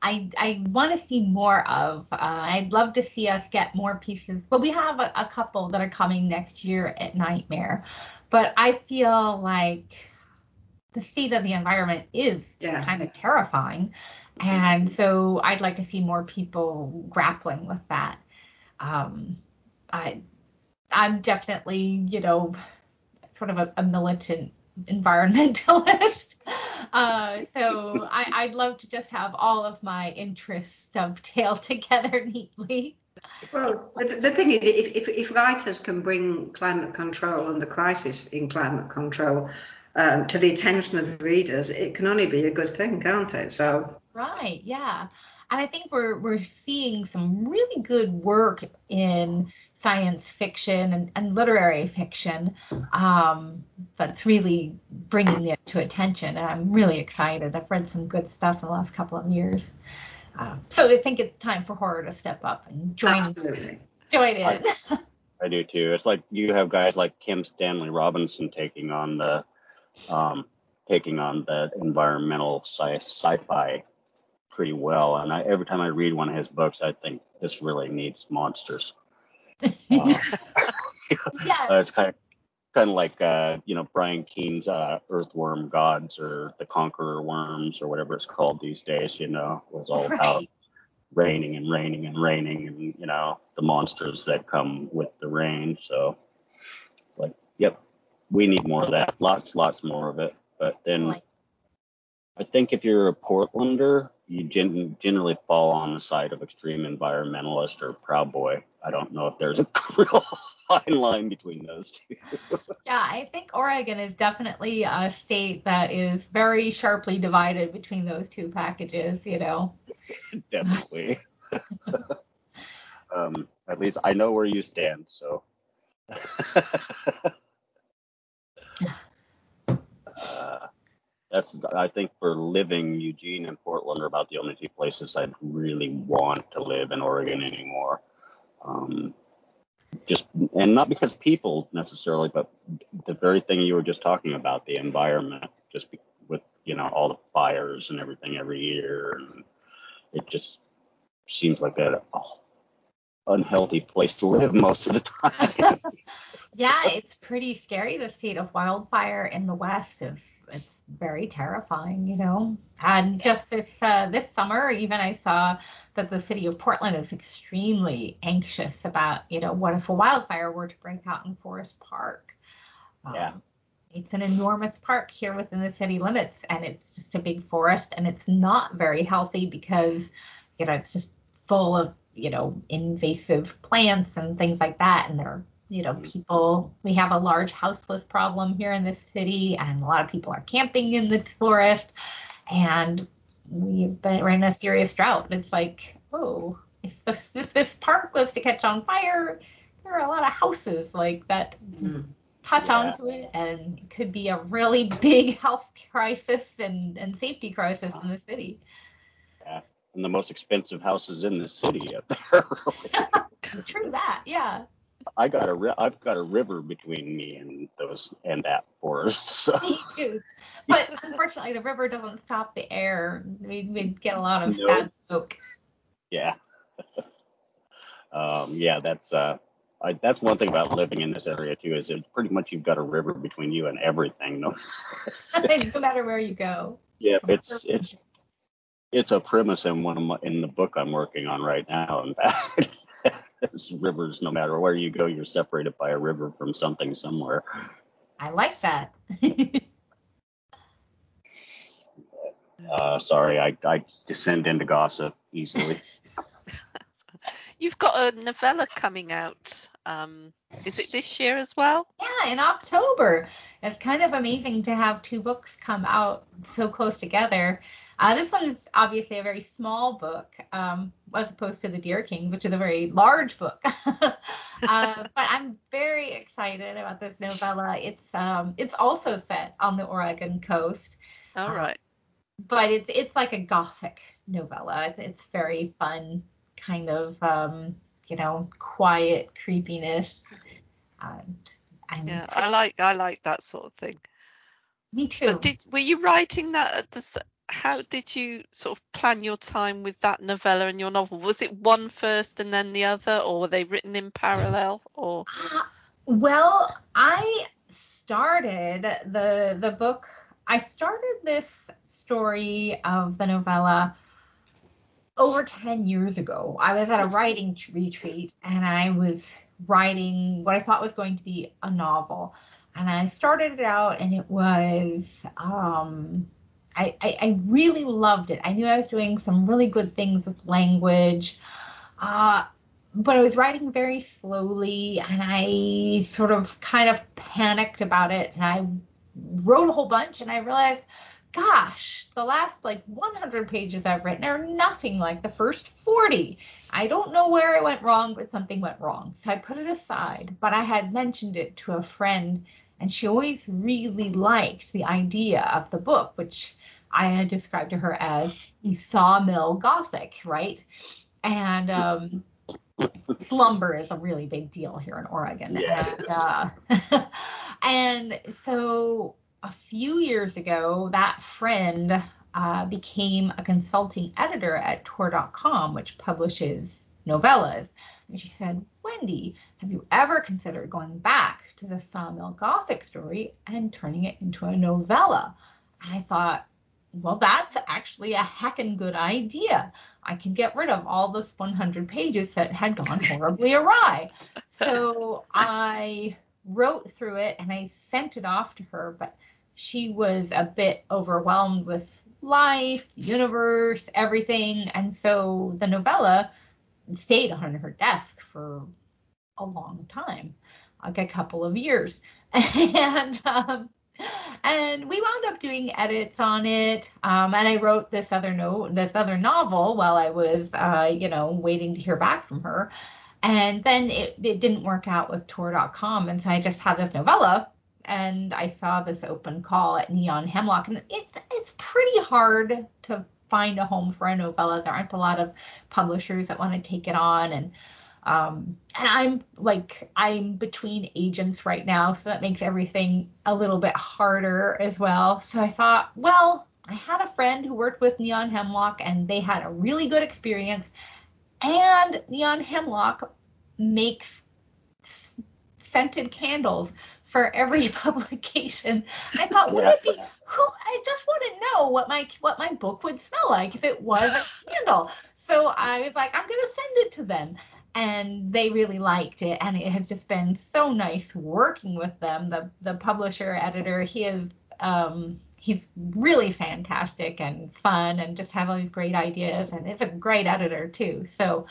[SPEAKER 3] I, I want to see more of. Uh, I'd love to see us get more pieces. But we have a, a couple that are coming next year at Nightmare. But I feel like the state of the environment is yeah. kind of terrifying. And so I'd like to see more people grappling with that. Um, I, I'm definitely, you know, sort of a, a militant environmentalist. Uh, so I, would love to just have all of my interests dovetail together neatly.
[SPEAKER 2] Well, the, the thing is, if, if, if, writers can bring climate control and the crisis in climate control um, to the attention of readers, it can only be a good thing, can't it? So.
[SPEAKER 3] Right. Yeah. And I think we're we're seeing some really good work in science fiction and, and literary fiction um, that's really bringing it to attention. And I'm really excited. I've read some good stuff in the last couple of years. Uh, so I think it's time for horror to step up and join Absolutely. join in.
[SPEAKER 5] I, I do too. It's like you have guys like Kim Stanley Robinson taking on the um, taking on the environmental sci- sci-fi pretty well. And I, every time I read one of his books, I think this really needs monsters. Uh, yeah. uh, it's kind of kind of like uh, you know Brian Keene's uh, Earthworm Gods or the Conqueror Worms or whatever it's called these days. You know, was all right. about raining and raining and raining and you know the monsters that come with the rain. So it's like, yep, we need more of that. Lots, lots more of it. But then I think if you're a Portlander, you gen- generally fall on the side of extreme environmentalist or proud boy. I don't know if there's a real fine line between those two.
[SPEAKER 3] yeah, I think Oregon is definitely a state that is very sharply divided between those two packages, you know.
[SPEAKER 5] definitely. um, at least I know where you stand, so. uh, that's I think for living, Eugene and Portland are about the only two places I'd really want to live in Oregon anymore. Um, just and not because people necessarily, but the very thing you were just talking about, the environment, just be, with you know all the fires and everything every year, and it just seems like a oh, unhealthy place to live most of the time.
[SPEAKER 3] yeah, it's pretty scary. The state of wildfire in the West is it's very terrifying, you know. And just this uh, this summer, even I saw that the city of Portland is extremely anxious about, you know, what if a wildfire were to break out in Forest Park?
[SPEAKER 5] Yeah. Um,
[SPEAKER 3] it's an enormous park here within the city limits, and it's just a big forest, and it's not very healthy because, you know, it's just full of, you know, invasive plants and things like that, and there are you know, people, we have a large houseless problem here in this city, and a lot of people are camping in the forest. And we've been we're in a serious drought. It's like, oh, if this if this park was to catch on fire, there are a lot of houses like that mm. touch yeah. onto it, and it could be a really big health crisis and and safety crisis in the city.
[SPEAKER 5] Yeah, and the most expensive houses in the city up there.
[SPEAKER 3] True that, yeah.
[SPEAKER 5] I got a I've got a river between me and those and that forest. So.
[SPEAKER 3] Me too. But unfortunately, the river doesn't stop the air. We we get a lot of nope. bad smoke.
[SPEAKER 5] Yeah. um, yeah, that's uh, I, that's one thing about living in this area too is it pretty much you've got a river between you and everything. No,
[SPEAKER 3] no matter where you go.
[SPEAKER 5] Yeah, it's it's it's a premise in one of my in the book I'm working on right now. In fact, there's rivers. No matter where you go, you're separated by a river from something somewhere.
[SPEAKER 3] I like that.
[SPEAKER 5] uh, sorry, I I descend into gossip easily.
[SPEAKER 4] You've got a novella coming out. Um, is it this year as well?
[SPEAKER 3] Yeah, in October. It's kind of amazing to have two books come out so close together. Uh, this one is obviously a very small book, um, as opposed to The Deer King, which is a very large book. uh, but I'm very excited about this novella. It's um, it's also set on the Oregon coast.
[SPEAKER 4] All right.
[SPEAKER 3] Uh, but it's it's like a gothic novella. It's, very fun, kind of um, you know quiet creepiness.
[SPEAKER 4] And yeah, I like I like that sort of thing.
[SPEAKER 3] Me too.
[SPEAKER 4] Did, were you writing that at the how did you sort of plan your time with that novella and your novel? Was it one first and then the other, or were they written in parallel? Or uh,
[SPEAKER 3] well, I started the the book. I started this story of the novella over 10 years ago. I was at a writing retreat and I was writing what I thought was going to be a novel. And I started it out and it was um I, I, I really loved it. I knew I was doing some really good things with language. Uh, but I was writing very slowly and I sort of kind of panicked about it and I wrote a whole bunch and I realized, gosh, the last like 100 pages I've written are nothing like the first 40. I don't know where it went wrong, but something went wrong. So I put it aside, but I had mentioned it to a friend and she always really liked the idea of the book, which I had described to her as a sawmill gothic, right? And um, slumber is a really big deal here in Oregon.
[SPEAKER 5] Yes.
[SPEAKER 3] And, uh, and so a few years ago, that friend uh, became a consulting editor at Tor.com, which publishes novellas. And she said, Wendy, have you ever considered going back to the Sawmill Gothic story and turning it into a novella? And I thought, well, that's actually a heckin' good idea. I can get rid of all those 100 pages that had gone horribly awry. So I wrote through it and I sent it off to her, but she was a bit overwhelmed with life, the universe, everything. And so the novella stayed on her desk for a long time, like a couple of years. and um, and we wound up doing edits on it. Um, and I wrote this other note, this other novel while I was, uh, you know, waiting to hear back from her. And then it, it didn't work out with Tor.com, and so I just had this novella. And I saw this open call at Neon Hemlock, and it's it's pretty hard to find a home for a novella. There aren't a lot of publishers that want to take it on, and um, and I'm like, I'm between agents right now, so that makes everything a little bit harder as well. So I thought, well, I had a friend who worked with Neon Hemlock and they had a really good experience. And Neon Hemlock makes scented candles for every publication. I thought, would it be who I just want to know what my what my book would smell like if it was a candle. So I was like, I'm gonna send it to them and they really liked it and it has just been so nice working with them. The the publisher editor he is um he's really fantastic and fun and just have all these great ideas and it's a great editor too. So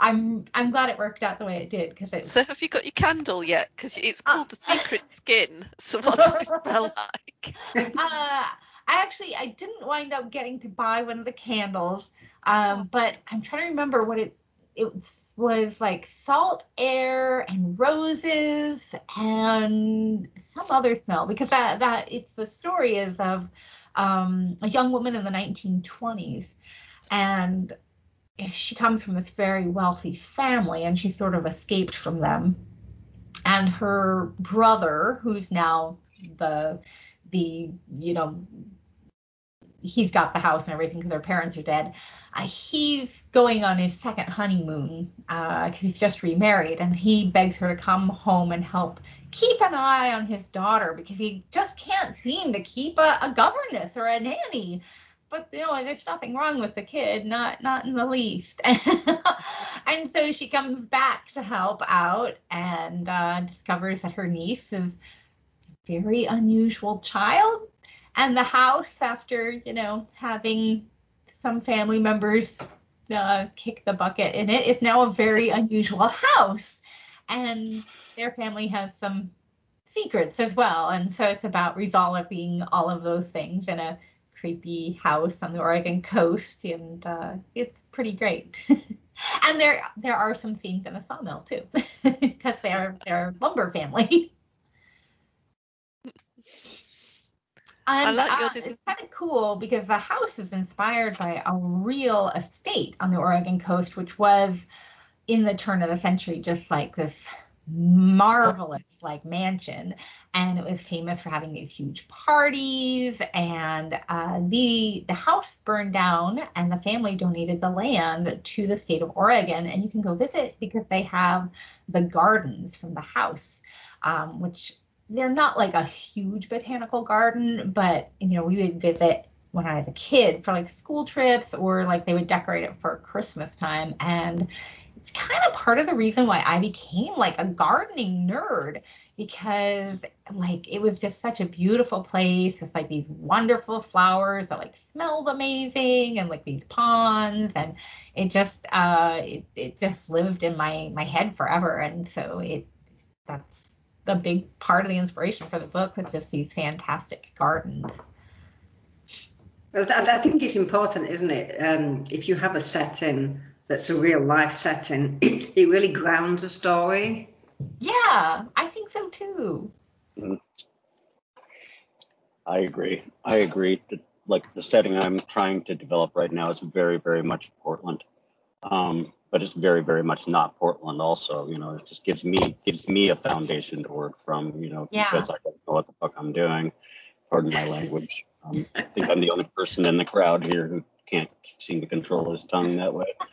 [SPEAKER 3] i'm i'm glad it worked out the way it did because it
[SPEAKER 4] so have you got your candle yet? Because it's called uh, the secret skin. So what does it smell like?
[SPEAKER 3] Uh I actually I didn't wind up getting to buy one of the candles, um, oh. but I'm trying to remember what it it was like salt air and roses and some other smell because that that it's the story is of um, a young woman in the 1920s and she comes from this very wealthy family and she sort of escaped from them. And her brother who's now the the you know he's got the house and everything because her parents are dead. Uh, he's going on his second honeymoon because uh, he's just remarried, and he begs her to come home and help keep an eye on his daughter because he just can't seem to keep a, a governess or a nanny. But you know, there's nothing wrong with the kid, not not in the least. and so she comes back to help out and uh, discovers that her niece is a very unusual child and the house after you know having some family members uh, kick the bucket in it is now a very unusual house. And their family has some secrets as well. And so it's about resolving all of those things in a creepy house on the Oregon coast. And uh, it's pretty great. And there there are some scenes in a sawmill too because they're they're lumber family And, I like your uh, It's kind of cool because the house is inspired by a real estate on the Oregon coast, which was in the turn of the century just like this marvelous like mansion. And it was famous for having these huge parties and uh, the the house burned down and the family donated the land to the state of Oregon. And you can go visit because they have the gardens from the house um, which they're not like a huge botanical garden, but you know, we would visit when I was a kid for like school trips or like they would decorate it for Christmas time. And it's kind of part of the reason why I became like a gardening nerd because like it was just such a beautiful place. With like these wonderful flowers that like smelled amazing and like these ponds. And it just uh it, it just lived in my my head forever. And so it that's a big part of the inspiration for the book was just these fantastic gardens.
[SPEAKER 2] I think it's important, isn't it? Um, if you have a setting that's a real life setting, it, it really grounds a story.
[SPEAKER 3] Yeah, I think so too.
[SPEAKER 5] Mm-hmm. I agree. I agree. That, like the setting I'm trying to develop right now is very, very much Portland. Um, but it's very very much not Portland. Also, you know, it just gives me gives me a foundation to work from. You know, yeah. because I don't know what the fuck I'm doing. Pardon my language. Um, I think I'm the only person in the crowd here who can't seem to control his tongue that way.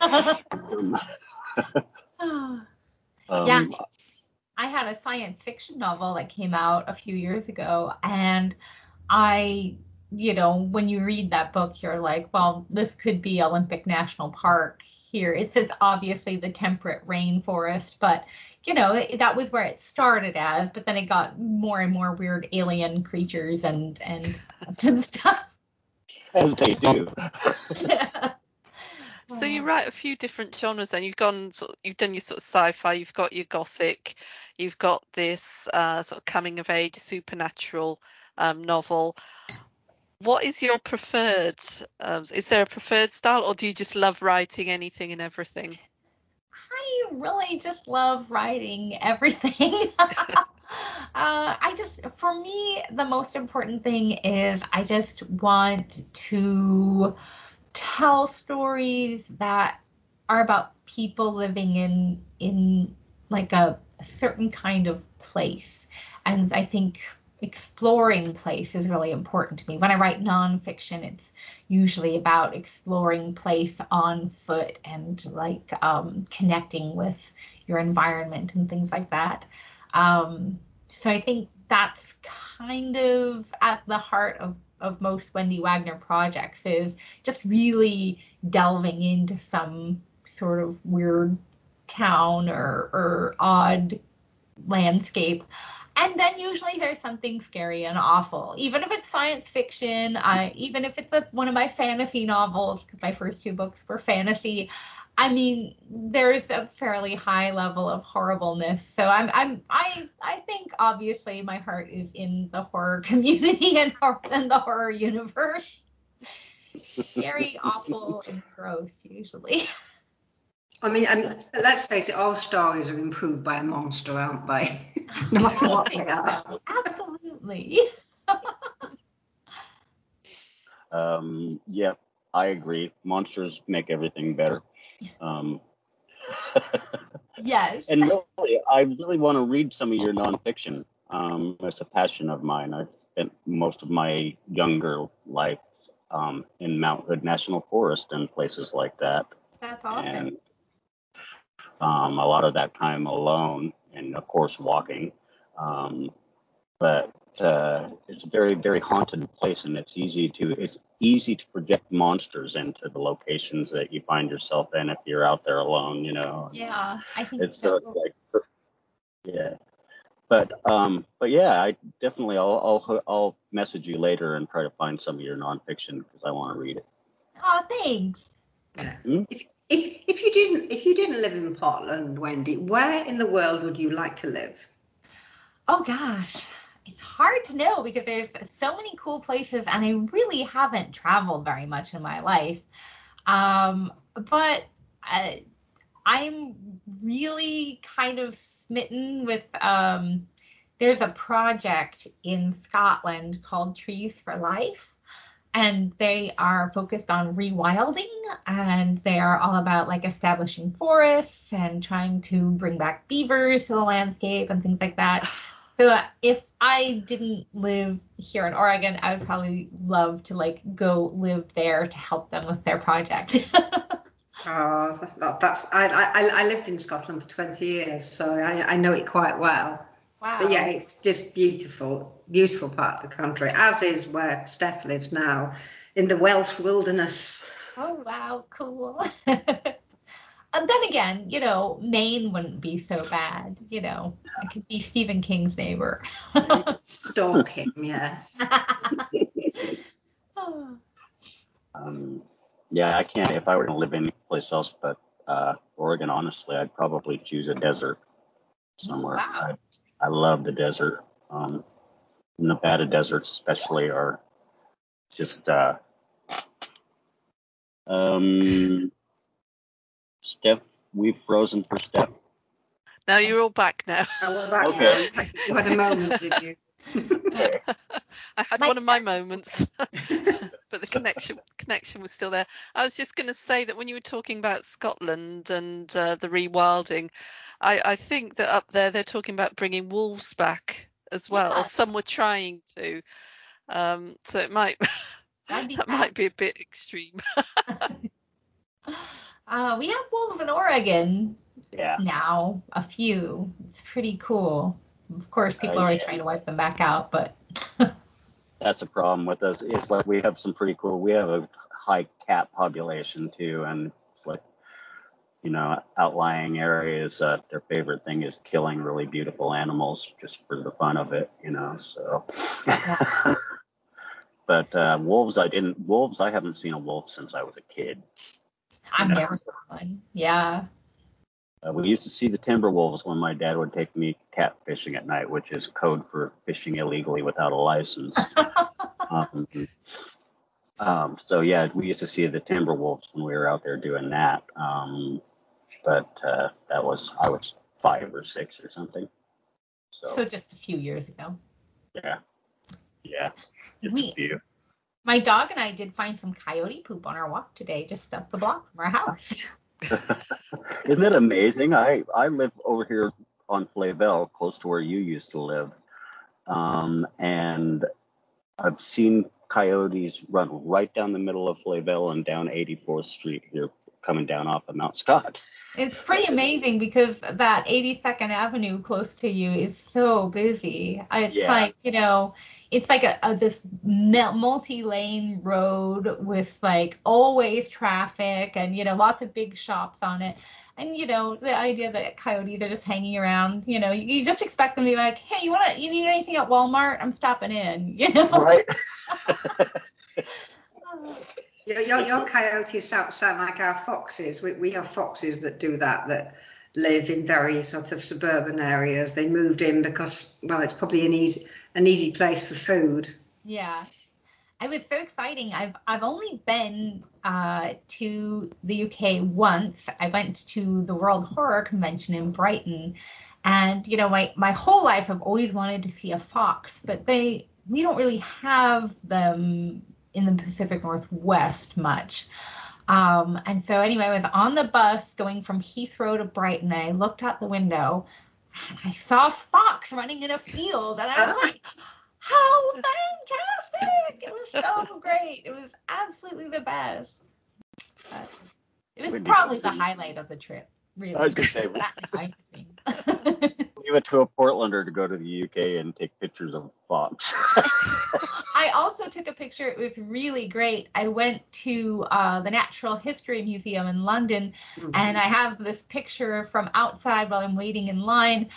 [SPEAKER 3] um, yeah. I had a science fiction novel that came out a few years ago, and I you know, when you read that book, you're like, well, this could be Olympic National Park here. It's it's obviously the temperate rainforest, but you know it, that was where it started as. But then it got more and more weird alien creatures and and and stuff.
[SPEAKER 5] As they do.
[SPEAKER 4] yeah. So you write a few different genres, then you've gone, sort of, you've done your sort of sci-fi, you've got your gothic, you've got this uh, sort of coming of age supernatural um, novel what is your preferred? Um, is there a preferred style, or do you just love writing anything and everything?
[SPEAKER 3] I really just love writing everything. uh, I just, for me, the most important thing is I just want to tell stories that are about people living in in like a, a certain kind of place. And I think exploring place is really important to me. When I write nonfiction, it's usually about exploring place on foot and like um, connecting with your environment and things like that. Um, so I think that's kind of at the heart of of most Wendy Wagner projects is just really delving into some sort of weird town or, or odd landscape and then usually there's something scary and awful even if it's science fiction I, even if it's a, one of my fantasy novels because my first two books were fantasy I mean, there's a fairly high level of horribleness. So I'm, I'm, I, I think obviously my heart is in the horror community and, and the horror universe. scary awful and gross usually.
[SPEAKER 2] I mean, I mean, let's face it, all stories are improved by a monster, aren't they? no matter what they are.
[SPEAKER 3] Absolutely.
[SPEAKER 5] um, yeah, I agree. Monsters make everything better. Um,
[SPEAKER 3] yes.
[SPEAKER 5] And really, I really want to read some of your nonfiction. Um, it's a passion of mine. I've spent most of my younger life um, in Mount Hood National Forest and places like that.
[SPEAKER 3] That's awesome.
[SPEAKER 5] And um, a lot of that time alone, and of course walking. Um, but uh, it's a very very haunted place, and it's easy to it's easy to project monsters into the locations that you find yourself in if you're out there alone. You know.
[SPEAKER 3] Yeah, I think
[SPEAKER 5] it's so it's like so, yeah. But um, but yeah, I definitely I'll, I'll I'll message you later and try to find some of your nonfiction because I want to read it.
[SPEAKER 3] Oh, thanks.
[SPEAKER 2] Hmm? If, if if you didn't if you didn't live in Portland, Wendy, where in the world would you like to live?
[SPEAKER 3] Oh gosh, it's hard to know because there's so many cool places, and I really haven't traveled very much in my life. Um, but I, I'm really kind of smitten with. Um, there's a project in Scotland called Trees for Life and they are focused on rewilding and they are all about like establishing forests and trying to bring back beavers to the landscape and things like that. So uh, if I didn't live here in Oregon, I would probably love to like go live there to help them with their project.
[SPEAKER 2] oh, that's I, I I lived in Scotland for 20 years, so I, I know it quite well.
[SPEAKER 3] Wow.
[SPEAKER 2] But yeah, it's just beautiful, beautiful part of the country, as is where Steph lives now, in the Welsh wilderness.
[SPEAKER 3] Oh wow, cool. and then again, you know, Maine wouldn't be so bad. You know, I could be Stephen King's neighbor.
[SPEAKER 2] Stalk him, yes.
[SPEAKER 5] um, yeah, I can't. If I were to live any place else but uh, Oregon, honestly, I'd probably choose a desert somewhere.
[SPEAKER 3] Wow.
[SPEAKER 5] I'd, love the desert. Um, Nevada deserts, especially, are just. Uh, um, Steph, we've frozen for Steph.
[SPEAKER 4] Now you're all back now.
[SPEAKER 2] Oh, back
[SPEAKER 5] okay.
[SPEAKER 2] Now. You had a moment, did you?
[SPEAKER 4] I had my one of my moments, but the connection connection was still there. I was just going to say that when you were talking about Scotland and uh, the rewilding, I, I think that up there they're talking about bringing wolves back as well, yeah. or some were trying to. Um, so it might that might be a bit extreme.
[SPEAKER 3] uh, we have wolves in Oregon.
[SPEAKER 5] Yeah.
[SPEAKER 3] Now a few. It's pretty cool. Of course, people uh, are always yeah. trying to wipe them back out, but.
[SPEAKER 5] That's a problem with us. It's like we have some pretty cool. We have a high cat population too, and it's like you know, outlying areas, uh, their favorite thing is killing really beautiful animals just for the fun of it, you know. So, but uh, wolves, I didn't. Wolves, I haven't seen a wolf since I was a kid.
[SPEAKER 3] I've never seen one. Yeah.
[SPEAKER 5] Uh, we used to see the timber wolves when my dad would take me cat fishing at night, which is code for fishing illegally without a license. um, um, so yeah, we used to see the Timberwolves when we were out there doing that. Um, but uh, that was I was five or six or something. So,
[SPEAKER 3] so just a few years ago.
[SPEAKER 5] Yeah. Yeah. Just
[SPEAKER 3] we,
[SPEAKER 5] a few.
[SPEAKER 3] My dog and I did find some coyote poop on our walk today, just up the block from our house.
[SPEAKER 5] Isn't that amazing? I I live over here on Flavel, close to where you used to live, um, and I've seen coyotes run right down the middle of Flavel and down 84th Street here, coming down off of Mount Scott.
[SPEAKER 3] It's pretty amazing because that 82nd Avenue close to you is so busy. It's yeah. like, you know, it's like a, a this multi-lane road with like always traffic and you know lots of big shops on it. And you know the idea that coyotes are just hanging around, you know, you, you just expect them to be like, hey, you want to, you need anything at Walmart? I'm stopping in, you know.
[SPEAKER 5] Right.
[SPEAKER 2] Your, your, your coyotes sound, sound like our foxes. We, we have foxes that do that, that live in very sort of suburban areas. They moved in because, well, it's probably an easy an easy place for food.
[SPEAKER 3] Yeah. It was so exciting. I've I've only been uh, to the UK once. I went to the World Horror Convention in Brighton, and you know my my whole life I've always wanted to see a fox, but they we don't really have them in the Pacific Northwest much. Um, and so anyway, I was on the bus going from Heathrow to Brighton. I looked out the window and I saw a fox running in a field, and I was like, "How fantastic! It was so great. It was absolutely the best." But it was probably the highlight of the trip. Really. I was gonna say
[SPEAKER 5] that leave it to a Portlander to go to the UK and take pictures of fox.
[SPEAKER 3] I also took a picture. It was really great. I went to uh, the Natural History Museum in London, mm-hmm. and I have this picture from outside while I'm waiting in line,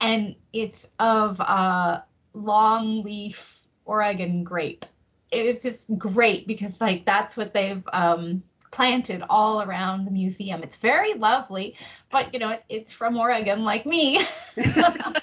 [SPEAKER 3] and it's of a longleaf Oregon grape. It is just great because like that's what they've um, planted all around the museum. It's very lovely, but you know, it, it's from Oregon like me. it's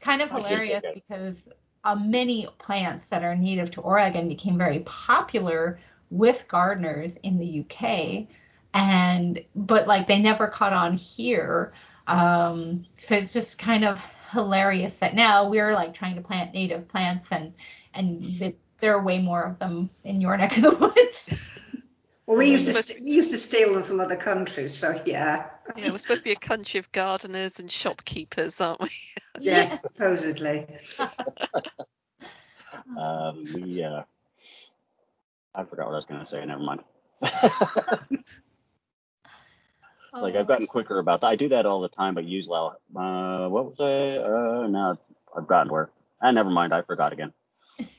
[SPEAKER 3] kind of hilarious because uh, many plants that are native to Oregon became very popular with gardeners in the UK and but like they never caught on here. Um, so it's just kind of hilarious that now we're like trying to plant native plants and and that there are way more of them in your neck of the woods.
[SPEAKER 2] Well, we used to we used to steal them from other countries, so yeah.
[SPEAKER 4] Yeah, we're supposed to be a country of gardeners and shopkeepers, aren't we?
[SPEAKER 2] yes, supposedly.
[SPEAKER 5] um, we, uh, I forgot what I was going to say. Never mind. like I've gotten quicker about that. I do that all the time, but usually, uh, what was I? Uh, now I've gotten where. Ah, never mind. I forgot again.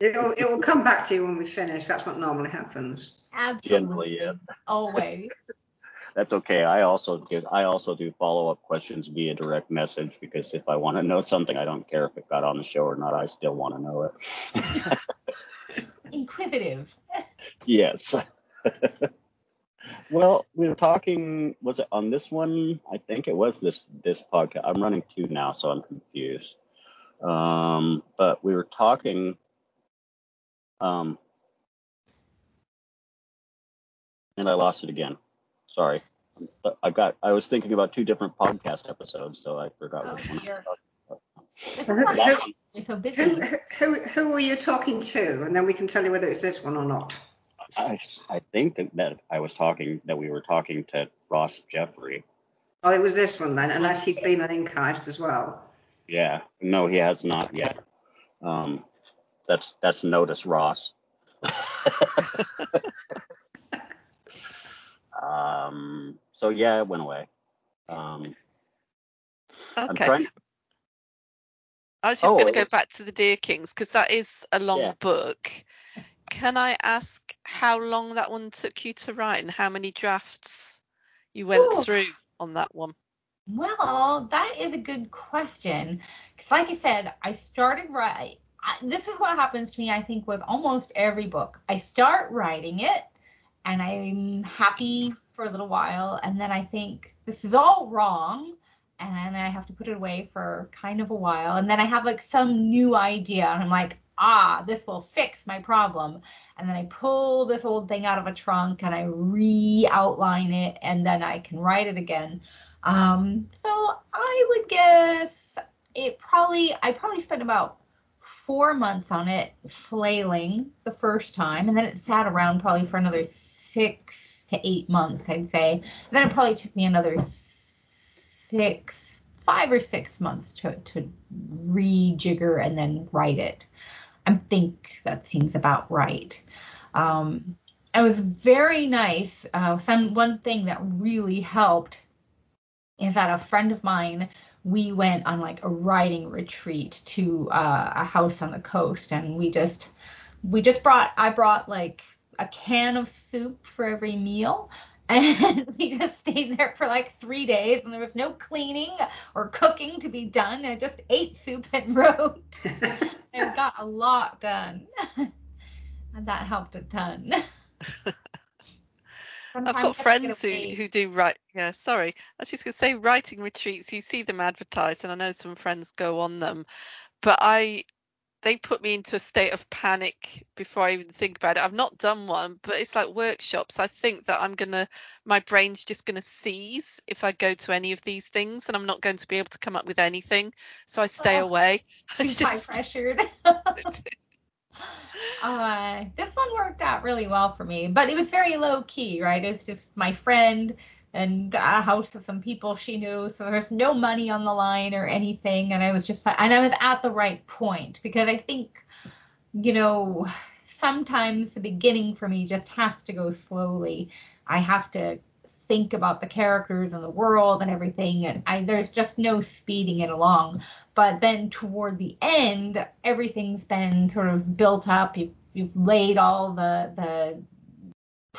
[SPEAKER 2] It'll, it will come back to you when we finish. That's what normally happens.
[SPEAKER 3] Absolutely. Generally, yeah. Always.
[SPEAKER 5] That's okay. I also do. I also do follow up questions via direct message because if I want to know something, I don't care if it got on the show or not. I still want to know
[SPEAKER 3] it. Inquisitive.
[SPEAKER 5] yes. Well, we were talking. Was it on this one? I think it was this this podcast. I'm running two now, so I'm confused. Um, but we were talking um, and I lost it again. Sorry. But I got. I was thinking about two different podcast episodes, so I forgot
[SPEAKER 2] oh,
[SPEAKER 5] which one.
[SPEAKER 2] who, who, who were you talking to? And then we can tell you whether it's this one or not.
[SPEAKER 5] I, I think that, that I was talking that we were talking to Ross Jeffery.
[SPEAKER 2] Oh, it was this one then, unless he's been on Ink Heist as well.
[SPEAKER 5] Yeah, no, he has not yet. Um, that's that's notice Ross. um, so yeah, it went away. Um,
[SPEAKER 4] okay. Trying... I was just oh, going to go back to the Deer Kings because that is a long yeah. book. Can I ask how long that one took you to write and how many drafts you went Ooh. through on that one?
[SPEAKER 3] Well, that is a good question. Because, like I said, I started writing this is what happens to me, I think, with almost every book. I start writing it and I'm happy for a little while, and then I think this is all wrong, and I have to put it away for kind of a while, and then I have like some new idea, and I'm like, ah, this will fix my problem. And then I pull this old thing out of a trunk and I re outline it, and then I can write it again. Um, so I would guess it probably, I probably spent about four months on it flailing the first time, and then it sat around probably for another six to eight months, I'd say. And then it probably took me another six, five or six months to, to rejigger and then write it. I think that seems about right. Um, it was very nice. Uh, some one thing that really helped is that a friend of mine we went on like a writing retreat to uh, a house on the coast and we just we just brought I brought like a can of soup for every meal and we just stayed there for like three days and there was no cleaning or cooking to be done I just ate soup and wrote and got a lot done and that helped a ton.
[SPEAKER 4] I've got friends who, who do write. Yeah, sorry. I was just going to say writing retreats. You see them advertised, and I know some friends go on them, but I they put me into a state of panic before I even think about it. I've not done one, but it's like workshops. I think that I'm gonna, my brain's just gonna seize if I go to any of these things, and I'm not going to be able to come up with anything. So I stay oh, away.
[SPEAKER 3] Too high pressured. uh, this one worked out really well for me, but it was very low key, right? It's just my friend and a house with some people she knew. So there was no money on the line or anything. And I was just, and I was at the right point because I think, you know, sometimes the beginning for me just has to go slowly. I have to think about the characters and the world and everything and I, there's just no speeding it along but then toward the end everything's been sort of built up you've, you've laid all the the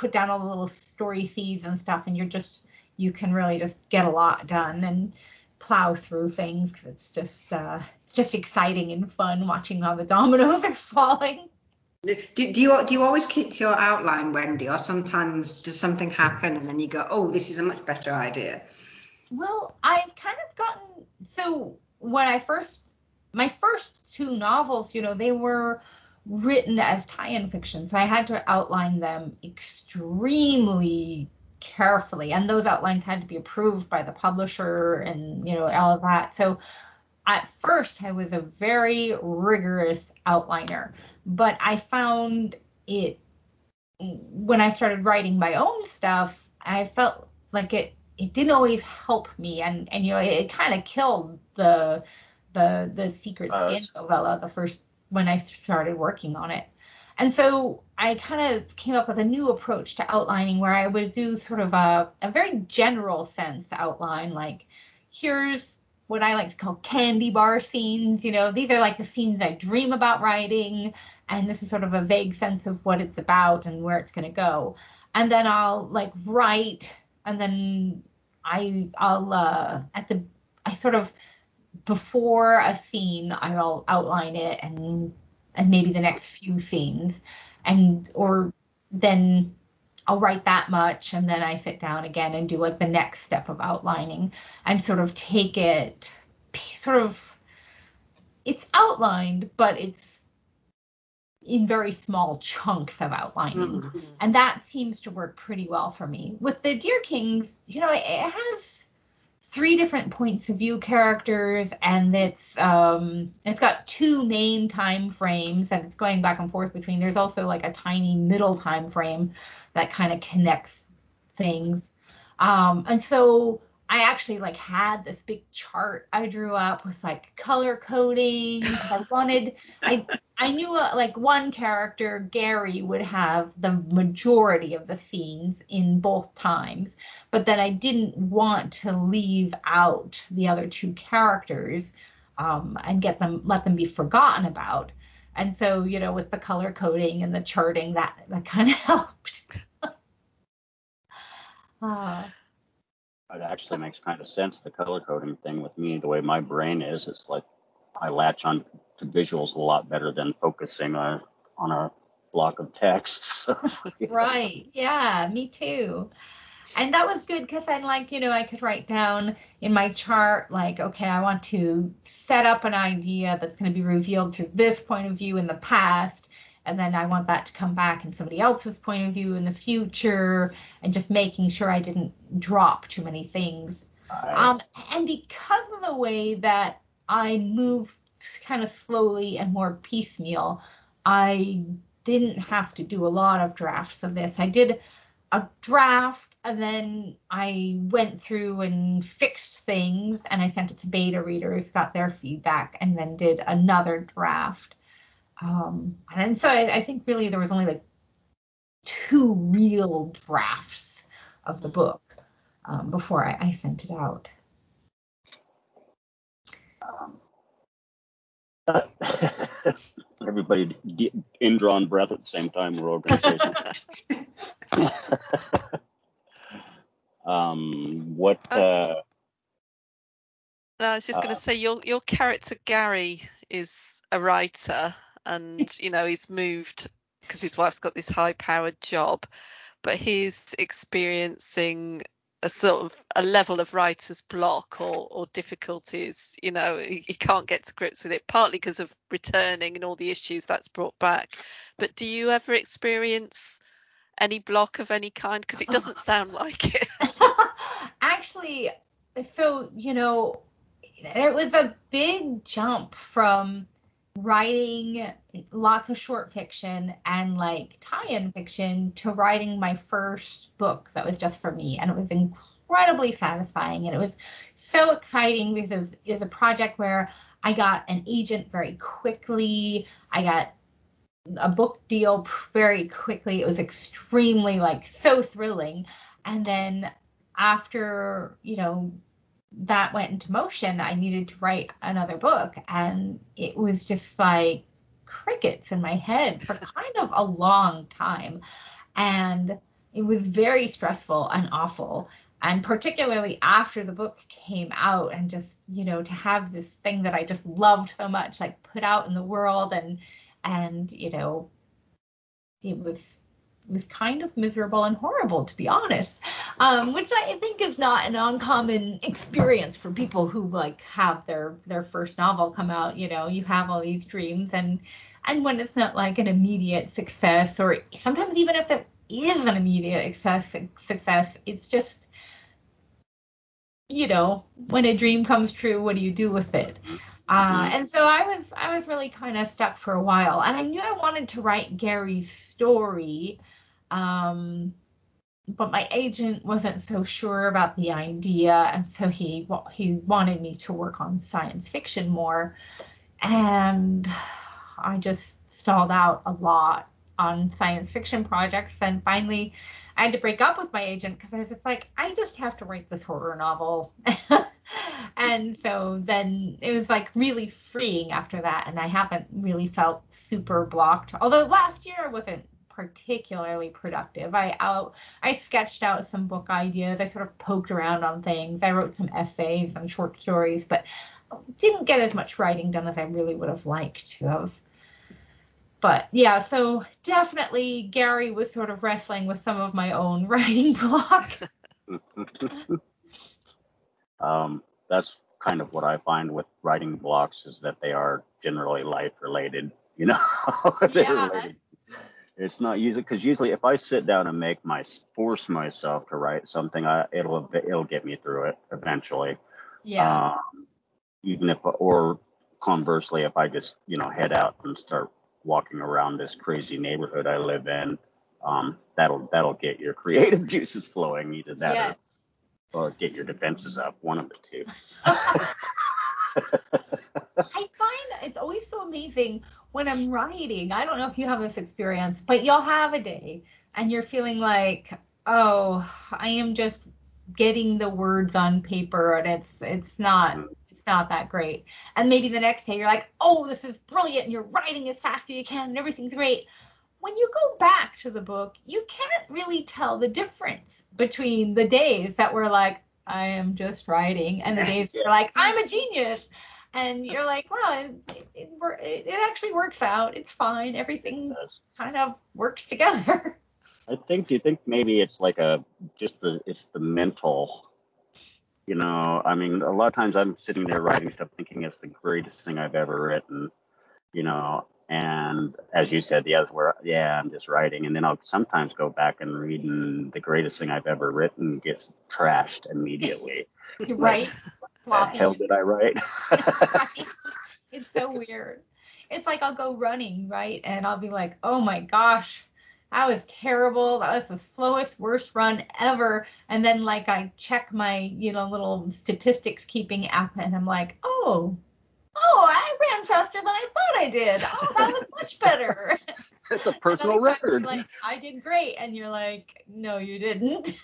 [SPEAKER 3] put down all the little story seeds and stuff, and you're just you can really just get a lot done and plow through things because it's just uh, it's just exciting and fun watching how the dominoes are falling.
[SPEAKER 2] Do, do you do you always keep to your outline, Wendy, or sometimes does something happen and then you go, oh, this is a much better idea?
[SPEAKER 3] Well, I've kind of gotten so when I first my first two novels, you know, they were written as tie-in fiction, so I had to outline them extremely carefully, and those outlines had to be approved by the publisher and you know all of that. So at first, I was a very rigorous outliner, but I found it when I started writing my own stuff. I felt like it it didn't always help me, and and you know it, it kind of killed the the the secret uh, skin novella the first when I started working on it. And so I kind of came up with a new approach to outlining where I would do sort of a, a very general sense outline, like here's what I like to call candy bar scenes. You know, these are like the scenes I dream about writing, and this is sort of a vague sense of what it's about and where it's going to go. And then I'll like write, and then I I'll uh, at the I sort of before a scene I'll outline it and and maybe the next few scenes. And or then I'll write that much and then I sit down again and do like the next step of outlining and sort of take it sort of it's outlined but it's in very small chunks of outlining. Mm-hmm. and that seems to work pretty well for me. With the deer kings you know it has three different points of view characters and it's um it's got two main time frames and it's going back and forth between there's also like a tiny middle time frame that kind of connects things um and so I actually like had this big chart I drew up with like color coding. I wanted I I knew uh, like one character Gary would have the majority of the scenes in both times, but then I didn't want to leave out the other two characters um, and get them let them be forgotten about. And so you know with the color coding and the charting that that kind of helped.
[SPEAKER 5] uh, it actually makes kind of sense the color coding thing with me the way my brain is it's like i latch on to visuals a lot better than focusing on on a block of text so,
[SPEAKER 3] yeah. right yeah me too and that was good because then like you know i could write down in my chart like okay i want to set up an idea that's going to be revealed through this point of view in the past and then I want that to come back in somebody else's point of view in the future, and just making sure I didn't drop too many things. Um, and because of the way that I moved kind of slowly and more piecemeal, I didn't have to do a lot of drafts of this. I did a draft and then I went through and fixed things and I sent it to beta readers, got their feedback, and then did another draft. Um, and so I, I think really there was only like two real drafts of the book um, before I, I, sent it out. Um,
[SPEAKER 5] uh, everybody d- indrawn breath at the same time. We're organization. um, what? Uh,
[SPEAKER 4] I was just uh, going to say your your character Gary is a writer and you know he's moved because his wife's got this high powered job, but he's experiencing a sort of a level of writer's block or, or difficulties. You know, he, he can't get to grips with it, partly because of returning and all the issues that's brought back. But do you ever experience any block of any kind? Because it doesn't sound like it.
[SPEAKER 3] Actually, so, you know, it was a big jump from writing lots of short fiction and like tie-in fiction to writing my first book that was just for me and it was incredibly satisfying and it was so exciting because it was a project where I got an agent very quickly. I got a book deal very quickly. It was extremely like so thrilling. And then after, you know, that went into motion, I needed to write another book. And it was just like crickets in my head for kind of a long time. And it was very stressful and awful. And particularly after the book came out, and just, you know, to have this thing that I just loved so much, like put out in the world and, and, you know, it was it was kind of miserable and horrible, to be honest. Um, which I think is not an uncommon experience for people who like have their their first novel come out. You know, you have all these dreams, and and when it's not like an immediate success, or sometimes even if it is an immediate success, success, it's just you know, when a dream comes true, what do you do with it? Uh, and so I was I was really kind of stuck for a while, and I knew I wanted to write Gary's story, um, but my agent wasn't so sure about the idea, and so he he wanted me to work on science fiction more, and I just stalled out a lot on science fiction projects, and finally I had to break up with my agent because I was just like, I just have to write this horror novel. and so then it was like really freeing after that, and I haven't really felt super blocked. Although last year I wasn't particularly productive. I out I sketched out some book ideas. I sort of poked around on things. I wrote some essays and short stories, but didn't get as much writing done as I really would have liked to have. But yeah, so definitely Gary was sort of wrestling with some of my own writing block.
[SPEAKER 5] um, that's kind of what I find with writing blocks is that they are generally life related. You know, they're yeah. related it's not usually because usually if I sit down and make my force myself to write something, I, it'll it'll get me through it eventually.
[SPEAKER 3] Yeah.
[SPEAKER 5] Um, even if or conversely, if I just you know head out and start walking around this crazy neighborhood I live in, um, that'll that'll get your creative juices flowing. Either that yeah. or, or get your defenses up. One of the two.
[SPEAKER 3] I find it's always so amazing when I'm writing. I don't know if you have this experience, but you'll have a day and you're feeling like, oh, I am just getting the words on paper and it's it's not mm-hmm. it's not that great. And maybe the next day you're like, oh, this is brilliant and you're writing as fast as you can and everything's great. When you go back to the book, you can't really tell the difference between the days that were like, I am just writing, and the days yeah. are like, I'm a genius and you're like, well, it, it, it, it actually works out. It's fine. Everything kind of works together.
[SPEAKER 5] I think. Do you think maybe it's like a just the it's the mental. You know, I mean, a lot of times I'm sitting there writing stuff, thinking it's the greatest thing I've ever written. You know, and as you said, the others were, yeah, I'm just writing, and then I'll sometimes go back and read, and the greatest thing I've ever written gets trashed immediately.
[SPEAKER 3] right.
[SPEAKER 5] The hell did I write?
[SPEAKER 3] it's so weird. It's like I'll go running, right? And I'll be like, oh my gosh, that was terrible. That was the slowest, worst run ever. And then like I check my, you know, little statistics keeping app and I'm like, oh, oh, I ran faster than I thought I did. Oh, that was much better.
[SPEAKER 5] It's a personal record.
[SPEAKER 3] Like, I did great. And you're like, no, you didn't.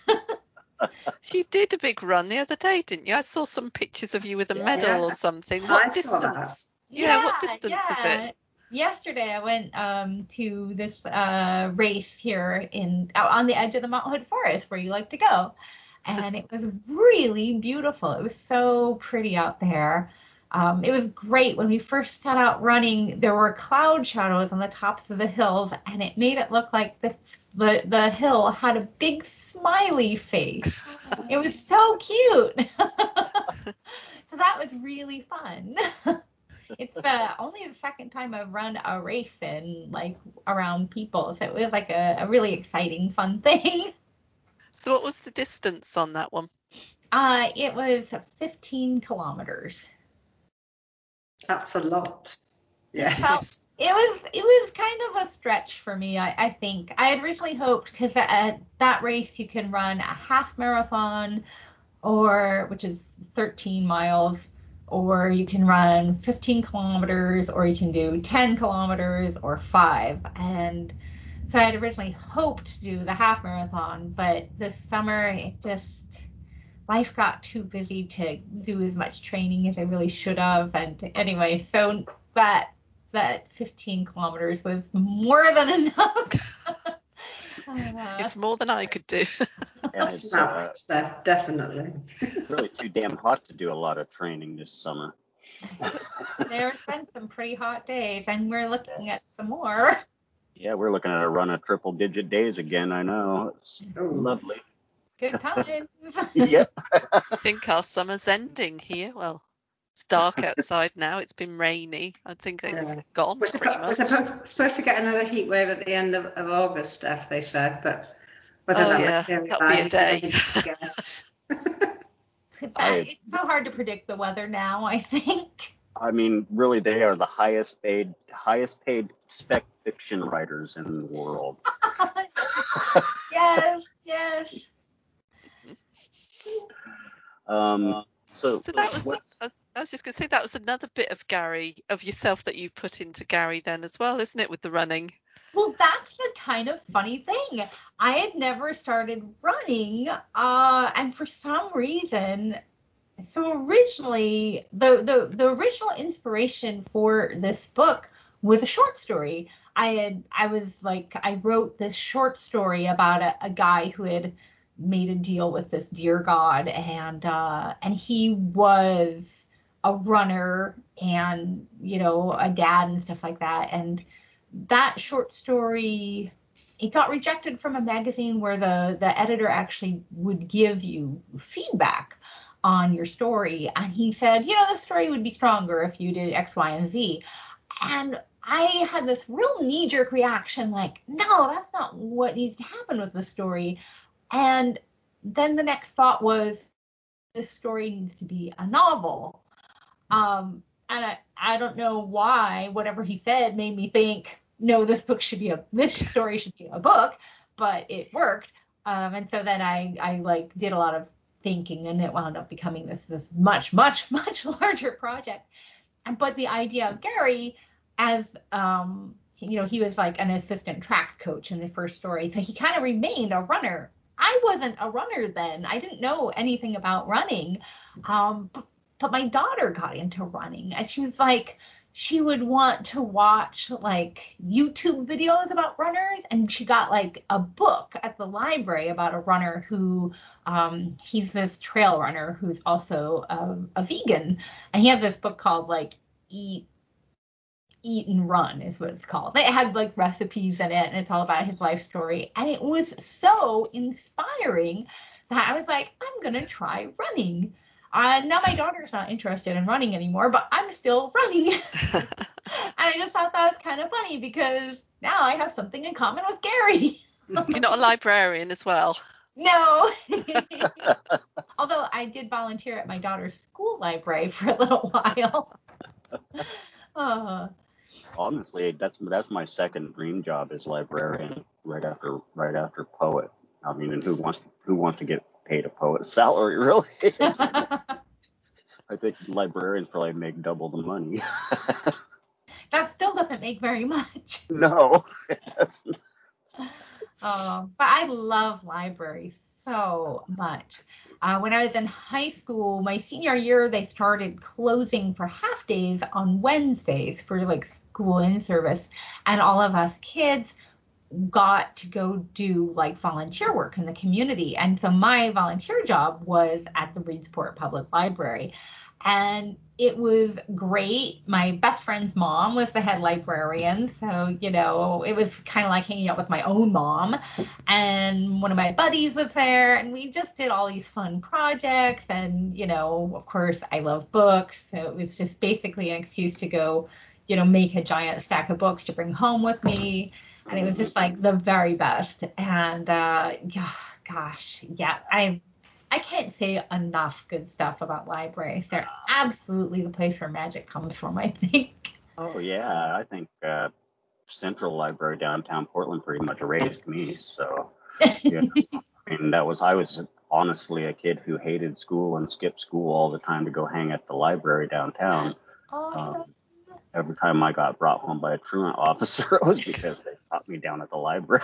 [SPEAKER 4] you did a big run the other day, didn't you? I saw some pictures of you with a yeah. medal or something. What I distance? Yeah, yeah, what distance yeah. is it?
[SPEAKER 3] Yesterday I went um, to this uh, race here in out on the edge of the Mount Hood Forest where you like to go, and it was really beautiful. It was so pretty out there, Um, it was great when we first set out running. There were cloud shadows on the tops of the hills, and it made it look like the the, the hill had a big smiley face. it was so cute. so that was really fun. it's the only the second time I've run a race in like around people, so it was like a, a really exciting, fun thing.
[SPEAKER 4] So what was the distance on that one?
[SPEAKER 3] Uh, it was 15 kilometers.
[SPEAKER 2] That's a lot.
[SPEAKER 3] Yeah. Well, it was it was kind of a stretch for me. I, I think I had originally hoped because at that race you can run a half marathon, or which is 13 miles, or you can run 15 kilometers, or you can do 10 kilometers or five. And so I had originally hoped to do the half marathon, but this summer it just life got too busy to do as much training as I really should have. And anyway, so that that 15 kilometers was more than enough.
[SPEAKER 4] uh, it's more than I could do.
[SPEAKER 2] and it's, uh, definitely.
[SPEAKER 5] really too damn hot to do a lot of training this summer.
[SPEAKER 3] There's been some pretty hot days, and we're looking at some more.
[SPEAKER 5] Yeah, we're looking at a run of triple digit days again. I know. It's oh. lovely.
[SPEAKER 3] Good times.
[SPEAKER 5] yep.
[SPEAKER 4] I think our summer's ending here. Well, it's dark outside now. It's been rainy. I think it's yeah. gone we're pretty
[SPEAKER 2] much. We're supposed, supposed, to get another heat wave at the end of, of August, Steph, they said, but whether
[SPEAKER 4] oh, that yeah. That'll be a day.
[SPEAKER 3] it's so hard to predict the weather now, I think.
[SPEAKER 5] I mean, really, they are the highest paid, highest paid spec fiction writers in the world.
[SPEAKER 3] yes, yes.
[SPEAKER 5] Um, so,
[SPEAKER 4] so that was, I was just going to say that was another bit of Gary, of yourself that you put into Gary then as well, isn't it, with the running?
[SPEAKER 3] Well, that's the kind of funny thing. I had never started running, uh, and for some reason, so originally the, the the original inspiration for this book was a short story. I had I was like I wrote this short story about a, a guy who had made a deal with this deer god and uh and he was a runner and you know a dad and stuff like that. And that short story it got rejected from a magazine where the the editor actually would give you feedback on your story. And he said you know the story would be stronger if you did x y and z. And I had this real knee jerk reaction like, no, that's not what needs to happen with the story. And then the next thought was, this story needs to be a novel. Um, and I, I don't know why whatever he said made me think, no, this book should be a this story should be a book, but it worked. Um, and so then I I like did a lot of thinking, and it wound up becoming this this much much much larger project. But the idea of Gary as um, you know, he was like an assistant track coach in the first story, so he kind of remained a runner I wasn't a runner then. I didn't know anything about running. Um, but, but my daughter got into running and she was like, she would want to watch like YouTube videos about runners, and she got like a book at the library about a runner who um, he's this trail runner who's also a, a vegan, and he had this book called like Eat Eat and Run is what it's called. It had like recipes in it and it's all about his life story. And it was so inspiring that I was like, I'm going to try running. Uh, now my daughter's not interested in running anymore, but I'm still running. and I just thought that was kind of funny because now I have something in common with Gary.
[SPEAKER 4] You're not a librarian as well.
[SPEAKER 3] No. Although I did volunteer at my daughter's school library for a little while.
[SPEAKER 5] Uh, honestly, that's that's my second dream job as librarian, right after right after poet. I mean, and who wants to, who wants to get paid a poet's salary, really? I think librarians probably make double the money.
[SPEAKER 3] that still doesn't make very much.
[SPEAKER 5] No.
[SPEAKER 3] Oh, but I love libraries so much. Uh, when I was in high school, my senior year, they started closing for half days on Wednesdays for like school in service, and all of us kids got to go do like volunteer work in the community. And so my volunteer job was at the Reedsport Public Library. And it was great. My best friend's mom was the head librarian, so you know it was kind of like hanging out with my own mom. And one of my buddies was there, and we just did all these fun projects. And you know, of course, I love books, so it was just basically an excuse to go, you know, make a giant stack of books to bring home with me. And it was just like the very best. And uh, gosh, yeah, I I can't say enough good stuff about libraries. They're absolutely the place where magic comes from, I think.
[SPEAKER 5] Oh yeah, I think uh, Central Library downtown Portland pretty much raised me. So yeah, I mean that was I was honestly a kid who hated school and skipped school all the time to go hang at the library downtown.
[SPEAKER 3] Awesome. Um,
[SPEAKER 5] every time I got brought home by a truant officer, it was because they caught me down at the library.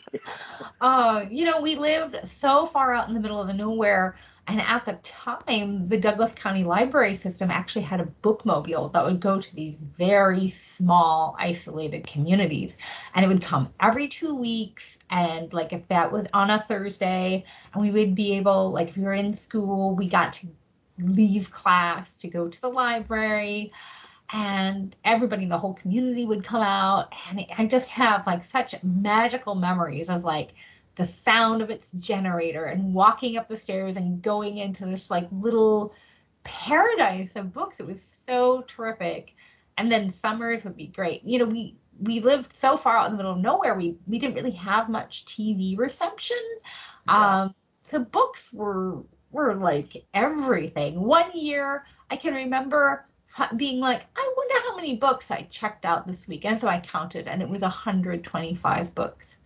[SPEAKER 3] uh, you know, we lived so far out in the middle of nowhere. And at the time, the Douglas County Library System actually had a bookmobile that would go to these very small, isolated communities. And it would come every two weeks. And like if that was on a Thursday, and we would be able, like if we were in school, we got to leave class to go to the library and everybody in the whole community would come out and i just have like such magical memories of like the sound of its generator and walking up the stairs and going into this like little paradise of books. It was so terrific. And then summers would be great. You know we we lived so far out in the middle of nowhere. We we didn't really have much tv reception. Yeah. um so books were were like everything. One year i can remember being like, I wonder how many books I checked out this week. And so I counted, and it was 125 books.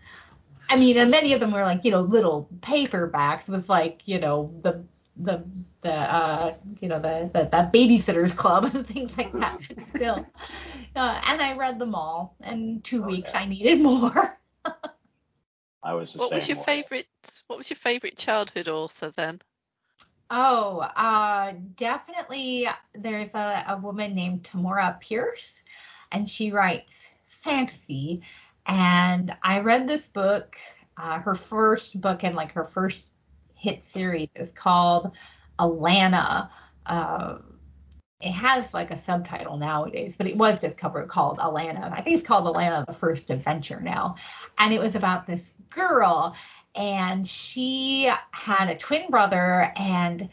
[SPEAKER 3] I mean, and many of them were like, you know, little paperbacks with like, you know, the the the uh you know the the, the babysitters club and things like that still uh, and i read them all and two oh, weeks i needed more
[SPEAKER 5] i was
[SPEAKER 4] what was your
[SPEAKER 5] way.
[SPEAKER 4] favorite what was your favorite childhood author then
[SPEAKER 3] Oh, uh, definitely. There's a, a woman named Tamora Pierce, and she writes fantasy. And I read this book, uh, her first book and like her first hit series is called Alanna. Uh, it has like a subtitle nowadays, but it was just covered called Alanna. I think it's called Alanna: The First Adventure now, and it was about this girl, and she had a twin brother and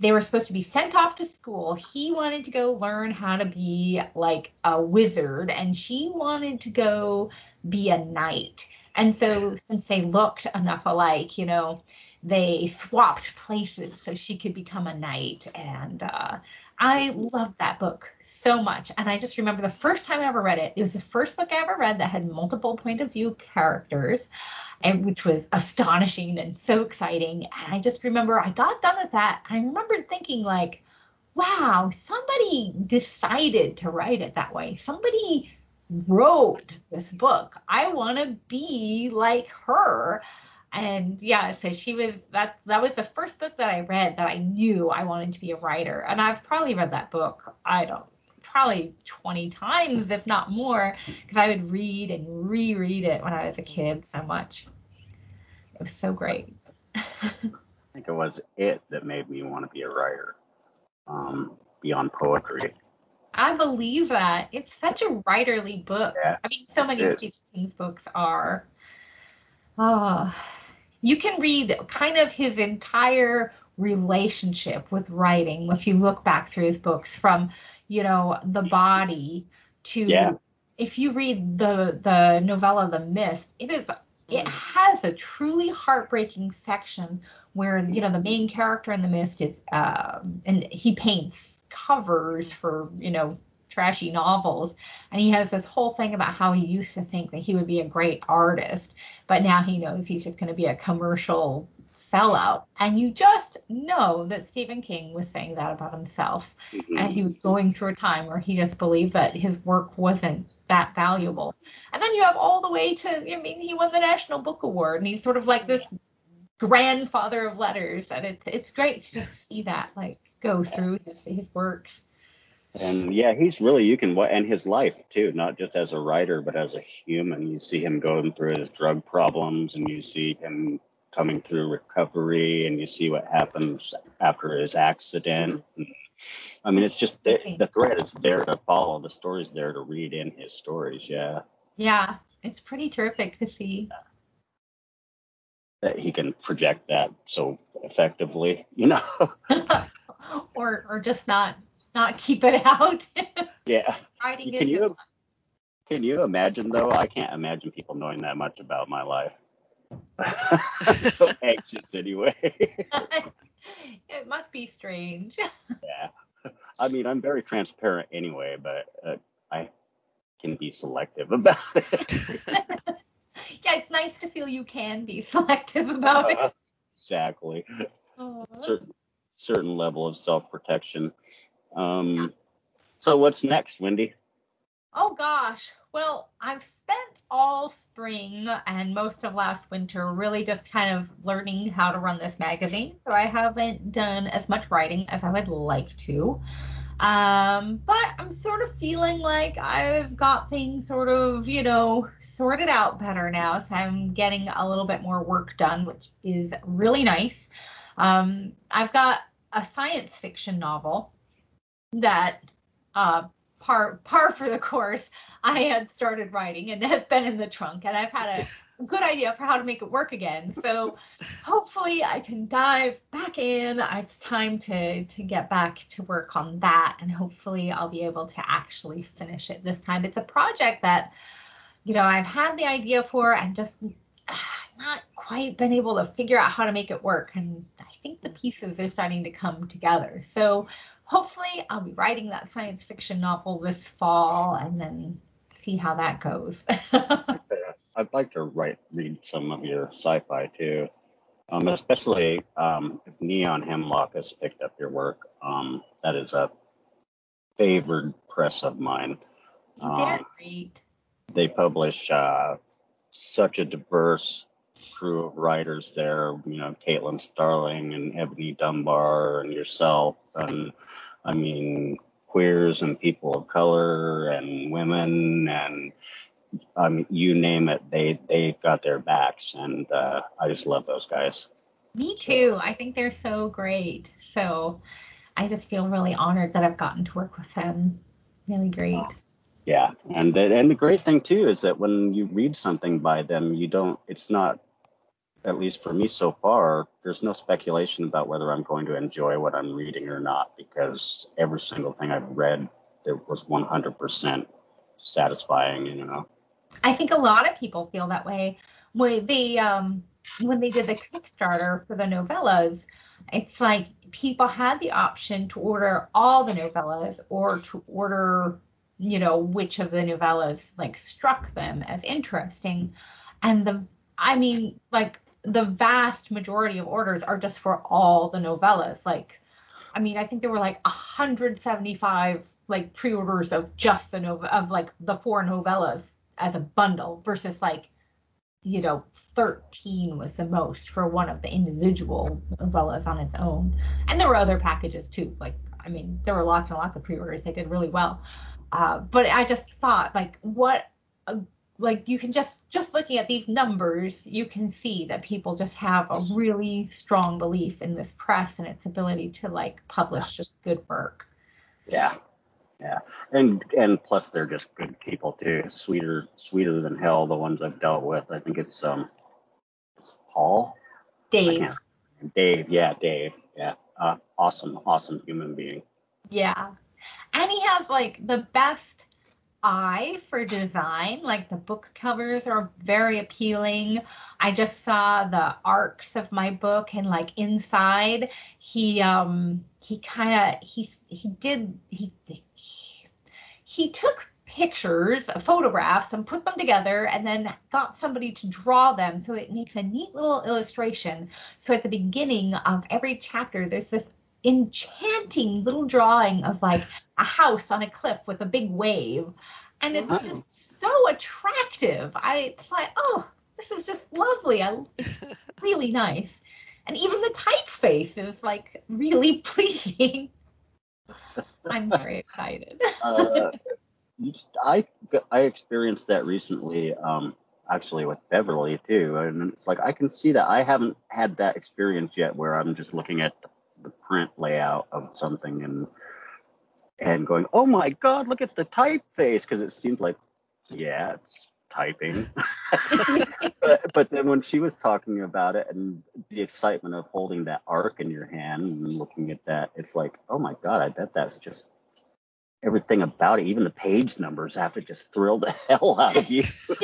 [SPEAKER 3] they were supposed to be sent off to school. He wanted to go learn how to be like a wizard and she wanted to go be a knight. And so since they looked enough alike, you know, they swapped places so she could become a knight and uh, I loved that book so much. And I just remember the first time I ever read it, it was the first book I ever read that had multiple point of view characters, and which was astonishing and so exciting. And I just remember I got done with that. I remember thinking like, wow, somebody decided to write it that way. Somebody wrote this book. I want to be like her and yeah, so she was that that was the first book that I read that I knew I wanted to be a writer. And I've probably read that book, I don't probably 20 times, if not more, because I would read and reread it when I was a kid so much. It was so great.
[SPEAKER 5] I think it was it that made me want to be a writer um, beyond poetry.
[SPEAKER 3] I believe that. It's such a writerly book.
[SPEAKER 5] Yeah,
[SPEAKER 3] I mean, so many of Stephen King's books are. Oh, you can read kind of his entire relationship with writing if you look back through his books from you know, the body to
[SPEAKER 5] yeah.
[SPEAKER 3] if you read the the novella The Mist, it is it has a truly heartbreaking section where you know the main character in The Mist is um, and he paints covers for you know trashy novels and he has this whole thing about how he used to think that he would be a great artist but now he knows he's just going to be a commercial sellout. And you just know that Stephen King was saying that about himself. Mm-hmm. And he was going through a time where he just believed that his work wasn't that valuable. And then you have all the way to, I mean, he won the National Book Award and he's sort of like this grandfather of letters. And it's it's great to just see that like go through his, his works.
[SPEAKER 5] And yeah, he's really you can and his life too, not just as a writer but as a human. You see him going through his drug problems, and you see him coming through recovery and you see what happens after his accident. I mean, it's just the, the thread is there to follow. The story's there to read in his stories. Yeah.
[SPEAKER 3] Yeah, it's pretty terrific to see.
[SPEAKER 5] That he can project that so effectively, you know.
[SPEAKER 3] or or just not not keep it out.
[SPEAKER 5] yeah.
[SPEAKER 3] Writing
[SPEAKER 5] can you can you imagine though? I can't imagine people knowing that much about my life. so anxious anyway.
[SPEAKER 3] it must be strange.
[SPEAKER 5] yeah. I mean, I'm very transparent anyway, but uh, I can be selective about it.
[SPEAKER 3] yeah, it's nice to feel you can be selective about uh, it.
[SPEAKER 5] Exactly. Certain certain level of self protection. Um, yeah. So what's next, Wendy?
[SPEAKER 3] Oh gosh. Well, I've spent all spring and most of last winter really just kind of learning how to run this magazine. So I haven't done as much writing as I would like to. Um, but I'm sort of feeling like I've got things sort of, you know, sorted out better now. So I'm getting a little bit more work done, which is really nice. Um, I've got a science fiction novel that uh, par par for the course I had started writing and has been in the trunk and I've had a good idea for how to make it work again. So hopefully I can dive back in. It's time to to get back to work on that and hopefully I'll be able to actually finish it this time. It's a project that you know I've had the idea for and just not quite been able to figure out how to make it work and I think the pieces are starting to come together. So hopefully I'll be writing that science fiction novel this fall and then see how that goes.
[SPEAKER 5] I'd like to write read some of your sci-fi too. Um, especially um, if Neon Hemlock has picked up your work. Um, that is a favored press of mine.
[SPEAKER 3] They're um, great.
[SPEAKER 5] They publish uh, such a diverse crew of writers there. You know, Caitlin Starling and Eboni Dunbar and yourself, and I mean queers and people of color and women and um, you name it, they they've got their backs, and uh, I just love those guys.
[SPEAKER 3] Me too. I think they're so great. So I just feel really honored that I've gotten to work with them. Really great.
[SPEAKER 5] Yeah, and the, and the great thing too is that when you read something by them, you don't. It's not, at least for me so far, there's no speculation about whether I'm going to enjoy what I'm reading or not because every single thing I've read it was 100% satisfying. You know.
[SPEAKER 3] I think a lot of people feel that way. When they um when they did the Kickstarter for the novellas, it's like people had the option to order all the novellas or to order you know which of the novellas like struck them as interesting and the i mean like the vast majority of orders are just for all the novellas. Like i mean i think there were like 175 like pre-orders of just the nova of like the four novellas as a bundle versus like you know 13 was the most for one of the individual novellas on its own. And there were other packages too. Like i mean there were lots and lots of pre-orders. They did really well. Uh, but I just thought like what uh, like you can just just looking at these numbers you can see that people just have a really strong belief in this press and its ability to like publish just good work.
[SPEAKER 5] Yeah. Yeah. And and plus they're just good people too. Sweeter sweeter than hell the ones I've dealt with. I think it's um Paul.
[SPEAKER 3] Dave.
[SPEAKER 5] Dave, yeah, Dave. Yeah. Uh, awesome, awesome human being.
[SPEAKER 3] Yeah and he has like the best eye for design. Like the book covers are very appealing. I just saw the arcs of my book and like inside he um he kind of he he did he he took pictures, photographs, and put them together, and then got somebody to draw them. So it makes a neat little illustration. So at the beginning of every chapter, there's this enchanting little drawing of like a house on a cliff with a big wave. And it's just so attractive. I it's like, oh, this is just lovely. I, it's really nice. And even the typeface is like really pleasing. I'm very excited. uh,
[SPEAKER 5] I I experienced that recently, um, actually with Beverly too, and it's like I can see that I haven't had that experience yet, where I'm just looking at the print layout of something and and going, oh my god, look at the typeface because it seemed like, yeah, it's typing. but, but, then when she was talking about it and the excitement of holding that arc in your hand and looking at that, it's like, oh my god, I bet that's just everything about it. Even the page numbers have to just thrill the hell out of you.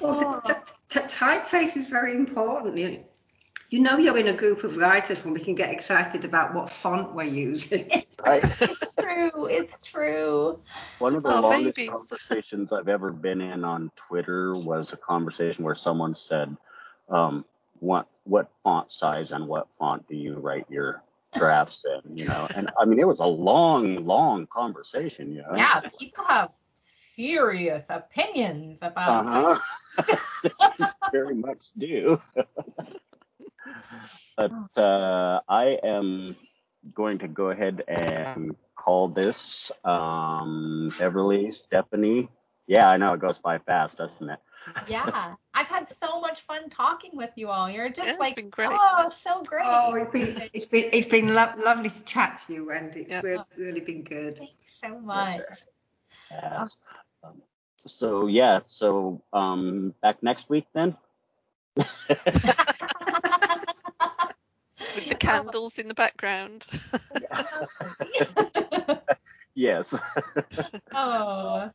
[SPEAKER 2] well, t- t- t- typeface is very important. You, you know you're in a group of writers when we can get excited about what font we're using.
[SPEAKER 5] Right.
[SPEAKER 3] it's true. It's true.
[SPEAKER 5] One of the oh, longest babies. conversations I've ever been in on Twitter was a conversation where someone said, um, "What what font size and what font do you write your drafts in?" You know, and I mean it was a long, long conversation. You know.
[SPEAKER 3] Yeah, people have serious opinions about. Uh-huh.
[SPEAKER 5] Very much do. but uh, I am going to go ahead and call this um, Beverly, Stephanie. Yeah, I know it goes by fast, doesn't it?
[SPEAKER 3] yeah, I've had so much fun talking with you all. You're just
[SPEAKER 4] yeah,
[SPEAKER 3] like,
[SPEAKER 4] oh,
[SPEAKER 3] so great.
[SPEAKER 2] Oh, it's been it's been it's been lo- lovely to chat to you, and It's yeah. really, really been good.
[SPEAKER 3] Thanks so much.
[SPEAKER 5] Yes. Oh. Um, so yeah, so um, back next week then.
[SPEAKER 4] With the candles in the background.
[SPEAKER 5] yes.
[SPEAKER 3] oh.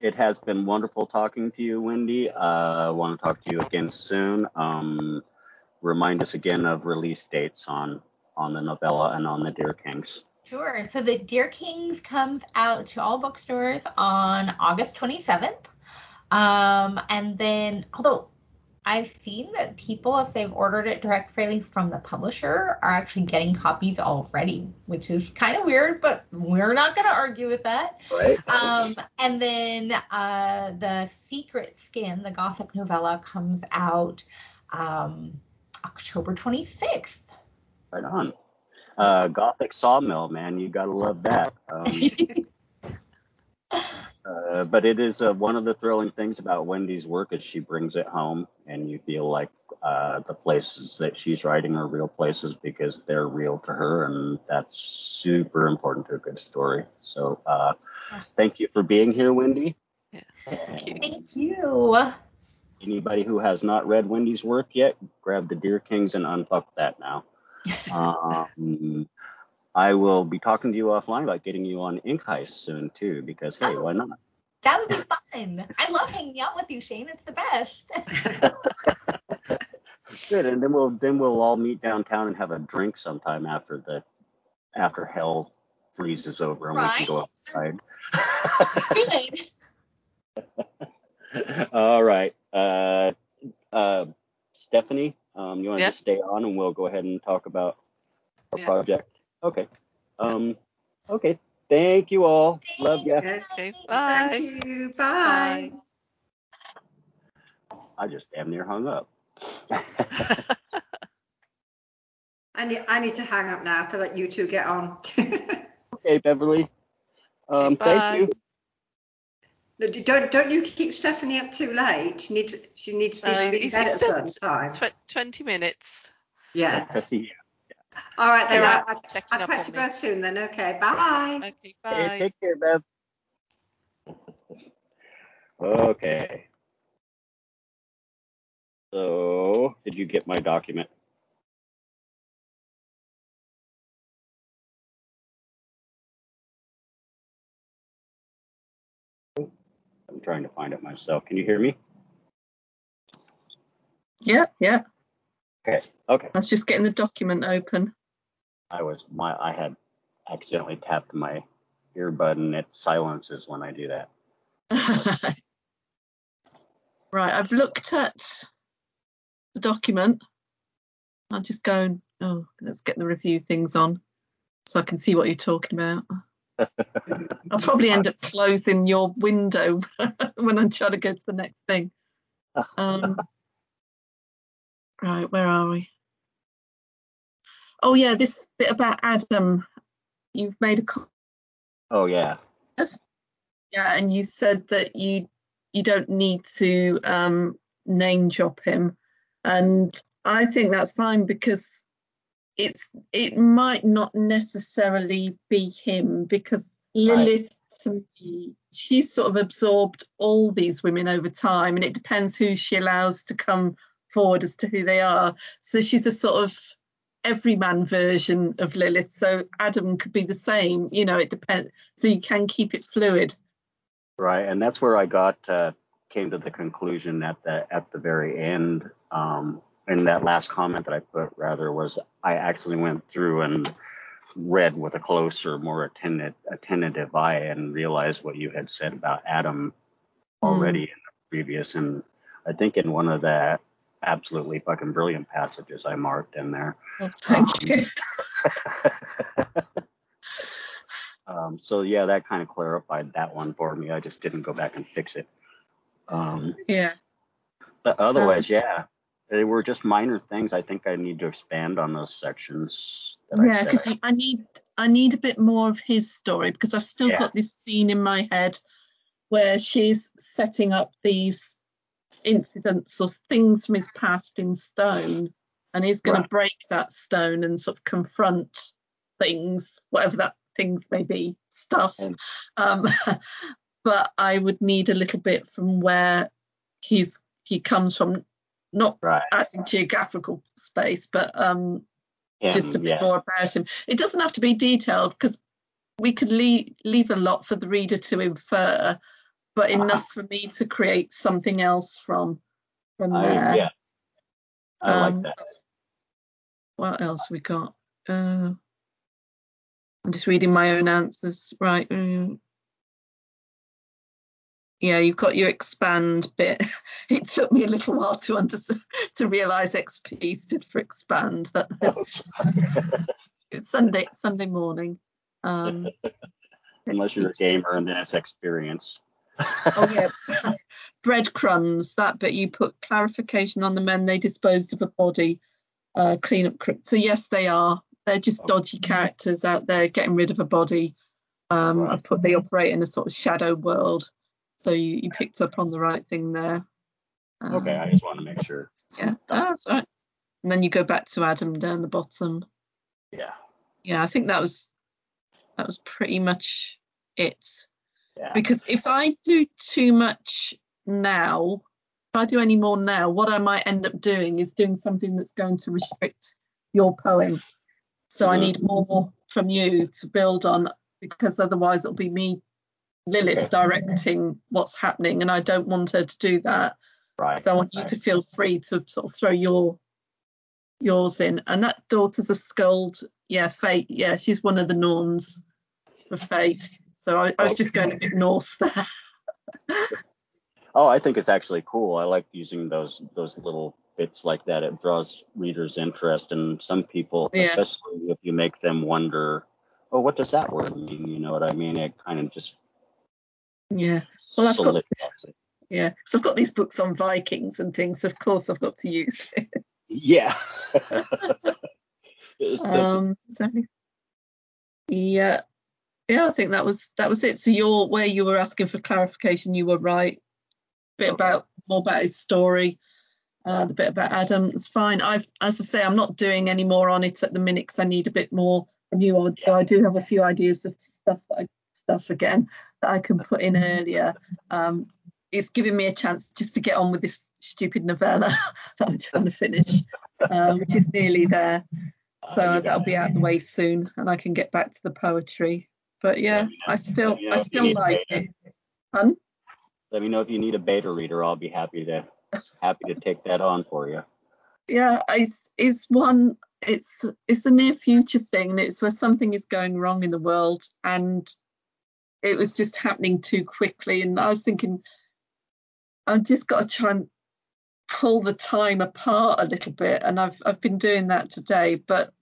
[SPEAKER 5] It has been wonderful talking to you, Wendy. Uh, I want to talk to you again soon. Um, remind us again of release dates on on the novella and on the Deer Kings.
[SPEAKER 3] Sure. So the Deer Kings comes out to all bookstores on August 27th. Um, and then, although I've seen that people, if they've ordered it directly from the publisher, are actually getting copies already, which is kind of weird, but we're not going to argue with that.
[SPEAKER 5] Right.
[SPEAKER 3] Um, and then uh, the Secret Skin, the Gothic novella, comes out um, October 26th.
[SPEAKER 5] Right on. Uh, Gothic Sawmill, man, you gotta love that. Um, Uh, but it is uh, one of the thrilling things about Wendy's work is she brings it home, and you feel like uh, the places that she's writing are real places because they're real to her, and that's super important to a good story. So uh, thank you for being here, Wendy.
[SPEAKER 4] Yeah, thank you.
[SPEAKER 3] Thank you.
[SPEAKER 5] Anybody who has not read Wendy's work yet, grab the Deer Kings and unfuck that now. um, I will be talking to you offline about getting you on Ink Heist soon too, because hey, oh, why not?
[SPEAKER 3] That would be fun. I love hanging out with you, Shane. It's the best.
[SPEAKER 5] Good, and then we'll then we'll all meet downtown and have a drink sometime after the after hell freezes over and right. we can go outside. Good. all right. Uh, uh, Stephanie, um, you want to yep. just stay on and we'll go ahead and talk about our yep. project? Okay. Um, okay. Thank you all. Love you.
[SPEAKER 4] Okay. Bye.
[SPEAKER 2] Thank you. Bye. Bye.
[SPEAKER 5] I just damn near hung up.
[SPEAKER 2] I need, I need to hang up now to let you two get on.
[SPEAKER 5] okay, Beverly. Um, okay, thank you.
[SPEAKER 2] No, don't don't you keep Stephanie up too late. She needs she needs, needs to be in bed at a certain time.
[SPEAKER 4] Tw- Twenty minutes.
[SPEAKER 2] Yeah. yeah. All right then. Yeah, I'll, I'll catch you both soon then. Okay. Bye.
[SPEAKER 4] Okay. Bye. Hey,
[SPEAKER 5] take care, Bev. Okay. So, did you get my document? I'm trying to find it myself. Can you hear me?
[SPEAKER 6] Yeah, yeah.
[SPEAKER 5] Okay. Okay.
[SPEAKER 6] I was just getting the document open.
[SPEAKER 5] I was my I had accidentally tapped my earbud and it silences when I do that.
[SPEAKER 6] right, I've looked at the document. I'll just go and oh, let's get the review things on so I can see what you're talking about. I'll probably end up closing your window when I'm trying to go to the next thing. Um, right, where are we? Oh yeah, this bit about Adam. You've made a. comment.
[SPEAKER 5] Oh yeah.
[SPEAKER 6] Yes. Yeah, and you said that you you don't need to um, name drop him, and I think that's fine because it's it might not necessarily be him because Lilith right. to me, she's sort of absorbed all these women over time, and it depends who she allows to come forward as to who they are. So she's a sort of everyman version of Lilith. So Adam could be the same. You know, it depends. So you can keep it fluid.
[SPEAKER 5] Right, and that's where I got uh, came to the conclusion at the at the very end. Um, and that last comment that I put rather was I actually went through and read with a closer, more attentive, attentive eye and realized what you had said about Adam already mm. in the previous. And I think in one of the absolutely fucking brilliant passages I marked in there.
[SPEAKER 6] Oh, thank um, you.
[SPEAKER 5] um, so yeah, that kind of clarified that one for me. I just didn't go back and fix it. Um,
[SPEAKER 6] yeah.
[SPEAKER 5] But otherwise, um, yeah, they were just minor things. I think I need to expand on those sections.
[SPEAKER 6] yeah, because I, I, need I need a bit more of his story because I've still yeah. got this scene in my head where she's setting up these incidents or things from his past in stone, and he's going right. to break that stone and sort of confront things, whatever that things may be, stuff. Um, but I would need a little bit from where he's he comes from not right. as in geographical space, but um, just a bit yeah. more about him. It doesn't have to be detailed because we could leave, leave a lot for the reader to infer, but uh-huh. enough for me to create something else from from there.
[SPEAKER 5] Yeah, I um, like that.
[SPEAKER 6] What else we got? Uh, I'm just reading my own answers. Right. Um, yeah, you've got your expand bit. It took me a little while to under, to realise XP stood for expand. That was Sunday Sunday morning. Um,
[SPEAKER 5] Unless you're a gamer and then it's experience.
[SPEAKER 6] Oh yeah, breadcrumbs. That bit you put clarification on the men they disposed of a body, uh, clean up. So yes, they are. They're just dodgy characters out there getting rid of a body. Um, right. I put they operate in a sort of shadow world. So you, you picked up on the right thing there.
[SPEAKER 5] Um, okay, I just want to make sure.
[SPEAKER 6] Yeah, that's right. And then you go back to Adam down the bottom.
[SPEAKER 5] Yeah.
[SPEAKER 6] Yeah, I think that was that was pretty much it. Yeah. Because if I do too much now, if I do any more now, what I might end up doing is doing something that's going to restrict your poem. So mm-hmm. I need more from you to build on because otherwise it'll be me Lilith directing what's happening, and I don't want her to do that.
[SPEAKER 5] Right.
[SPEAKER 6] So I want you to feel free to sort of throw your yours in. And that Daughters a Skuld, yeah, Fate, yeah, she's one of the norns for Fate. So I, I was just going a bit Norse there.
[SPEAKER 5] oh, I think it's actually cool. I like using those those little bits like that. It draws readers' interest, and some people, yeah. especially if you make them wonder, oh, what does that word mean? You know what I mean? It kind of just
[SPEAKER 6] yeah. Well, I've got yeah, so I've got these books on Vikings and things. Of course, I've got to use it.
[SPEAKER 5] Yeah.
[SPEAKER 6] um. So, yeah. Yeah, I think that was that was it. So you're where you were asking for clarification, you were right. A bit about more about his story. Uh, the bit about Adam, it's fine. I've, as I say, I'm not doing any more on it at the minute because I need a bit more from you. Yeah. I do have a few ideas of stuff that I stuff again that I can put in earlier. Um, it's giving me a chance just to get on with this stupid novella that I'm trying to finish, uh, which is nearly there. So uh, that'll be out of the way soon, and I can get back to the poetry. But yeah, I still, I still like it. Hun?
[SPEAKER 5] Let me know if you need a beta reader. I'll be happy to happy to take that on for you.
[SPEAKER 6] Yeah, it's it's one. It's it's a near future thing. It's where something is going wrong in the world, and it was just happening too quickly. And I was thinking, I've just got to try and pull the time apart a little bit. And I've I've been doing that today. But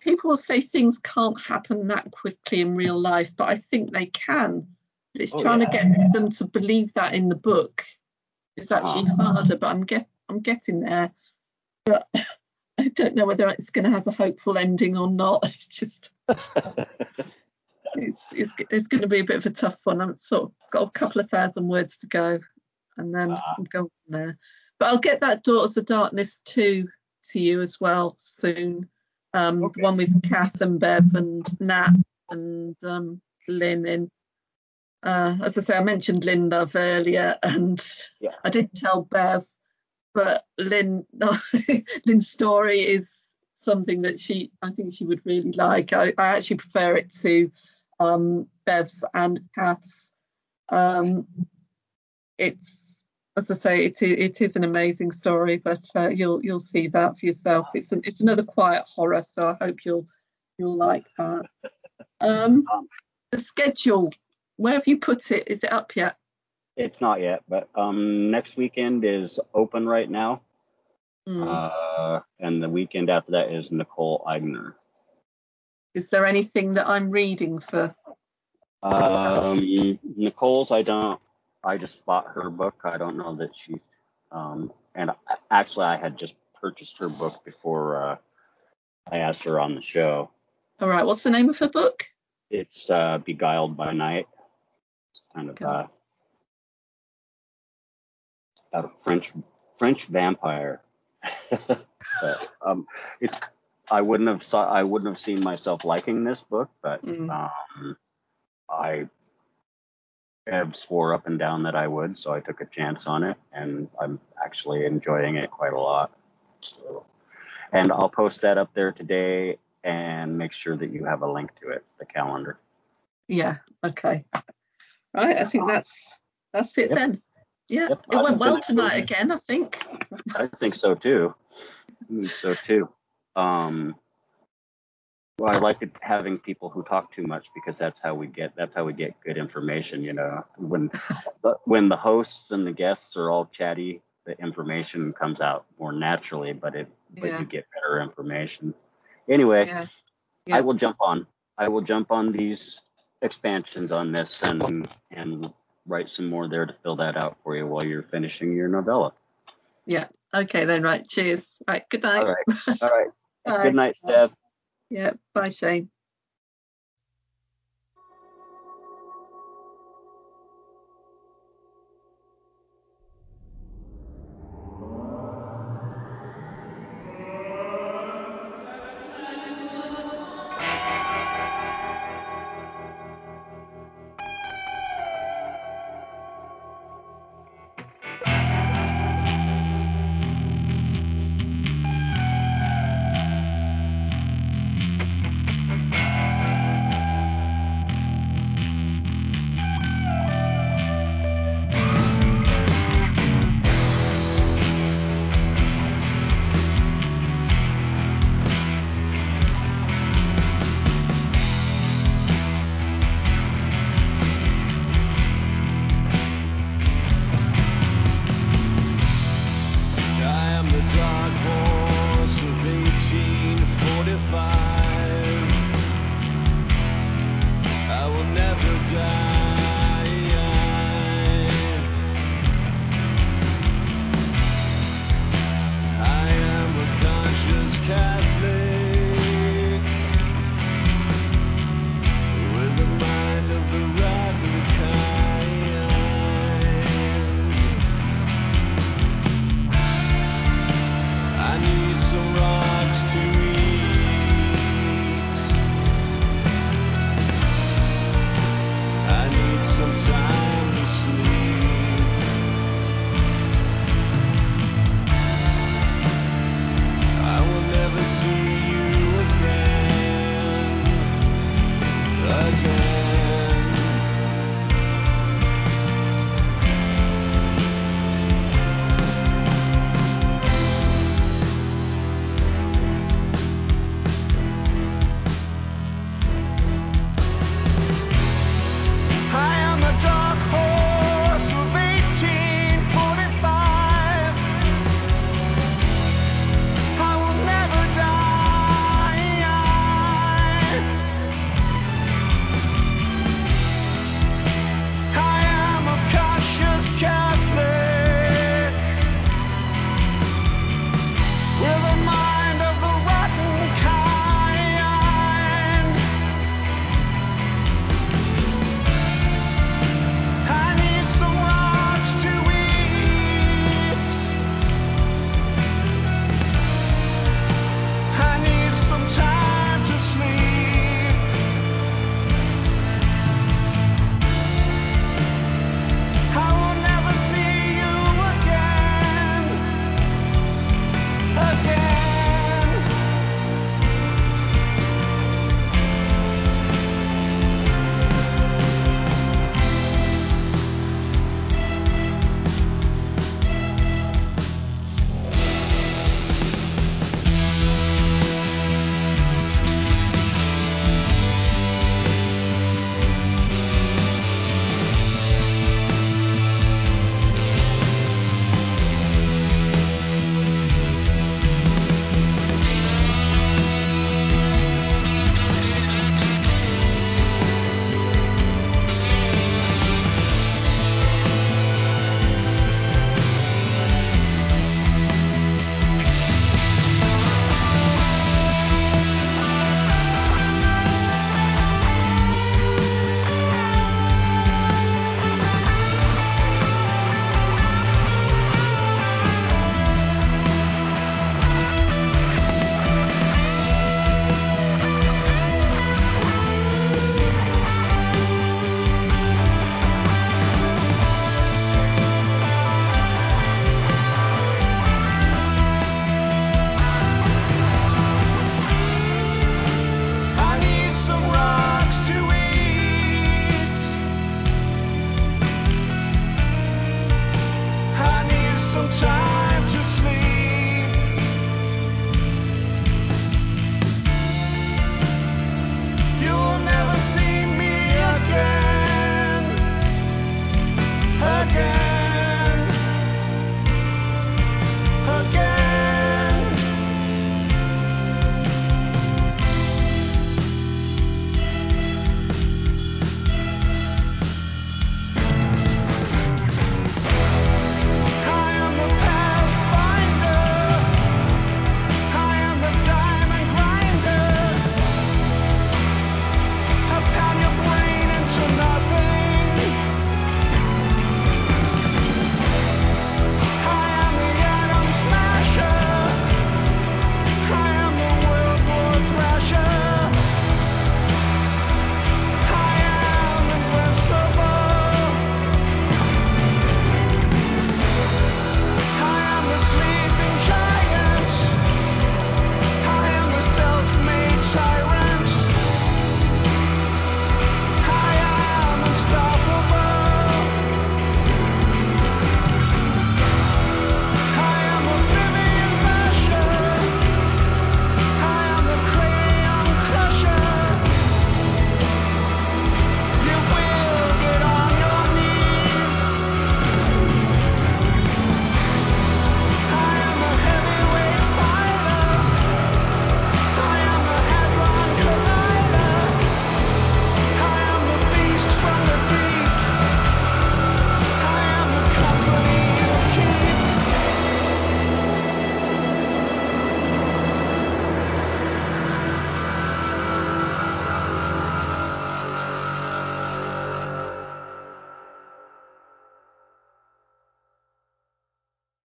[SPEAKER 6] people will say things can't happen that quickly in real life, but I think they can. It's oh, trying yeah. to get them to believe that in the book. It's actually harder, but I'm get I'm getting there. But I don't know whether it's going to have a hopeful ending or not. It's just it's, it's, it's going to be a bit of a tough one. I've sort of got a couple of thousand words to go, and then uh, I'm going there. But I'll get that Daughters of Darkness 2 to you as well soon. Um, okay. The one with Kath and Bev and Nat and um, Lynn in. Uh, as I say, I mentioned Lynn Love earlier, and yeah. I didn't tell Bev, but Lynn no, Lynn's story is something that she I think she would really like. I, I actually prefer it to um, Bev's and Kath's. Um, it's as I say, it, it is an amazing story, but uh, you'll you'll see that for yourself. It's an, it's another quiet horror, so I hope you'll you'll like that. Um, the schedule, where have you put it? Is it up yet?
[SPEAKER 5] It's not yet, but um, next weekend is open right now. Mm. Uh, and the weekend after that is Nicole Eigner.
[SPEAKER 6] Is there anything that I'm reading for?
[SPEAKER 5] Um, Nicole's, I don't. I just bought her book. I don't know that she. Um, and actually, I had just purchased her book before uh, I asked her on the show.
[SPEAKER 6] All right. What's the name of her book?
[SPEAKER 5] It's uh, Beguiled by Night. It's kind of uh, about a French French vampire. but, um, it's I wouldn't have saw I wouldn't have seen myself liking this book, but mm. um, I have swore up and down that I would, so I took a chance on it, and I'm actually enjoying it quite a lot. So, and I'll post that up there today and make sure that you have a link to it, the calendar.
[SPEAKER 6] Yeah. Okay. Right. I think that's that's it yep. then. Yeah. Yep. It went well tonight again. I think.
[SPEAKER 5] I think so too. I think so too. Um, well, I like it having people who talk too much because that's how we get that's how we get good information. You know, when when the hosts and the guests are all chatty, the information comes out more naturally, but it but you get better information. Anyway, yeah. Yeah. I will jump on. I will jump on these expansions on this and and write some more there to fill that out for you while you're finishing your novella.
[SPEAKER 6] Yeah. Okay then. Right. Cheers. Right. Good night.
[SPEAKER 5] All right. All right. Good night, Steph.
[SPEAKER 6] Yeah. Bye, Shane.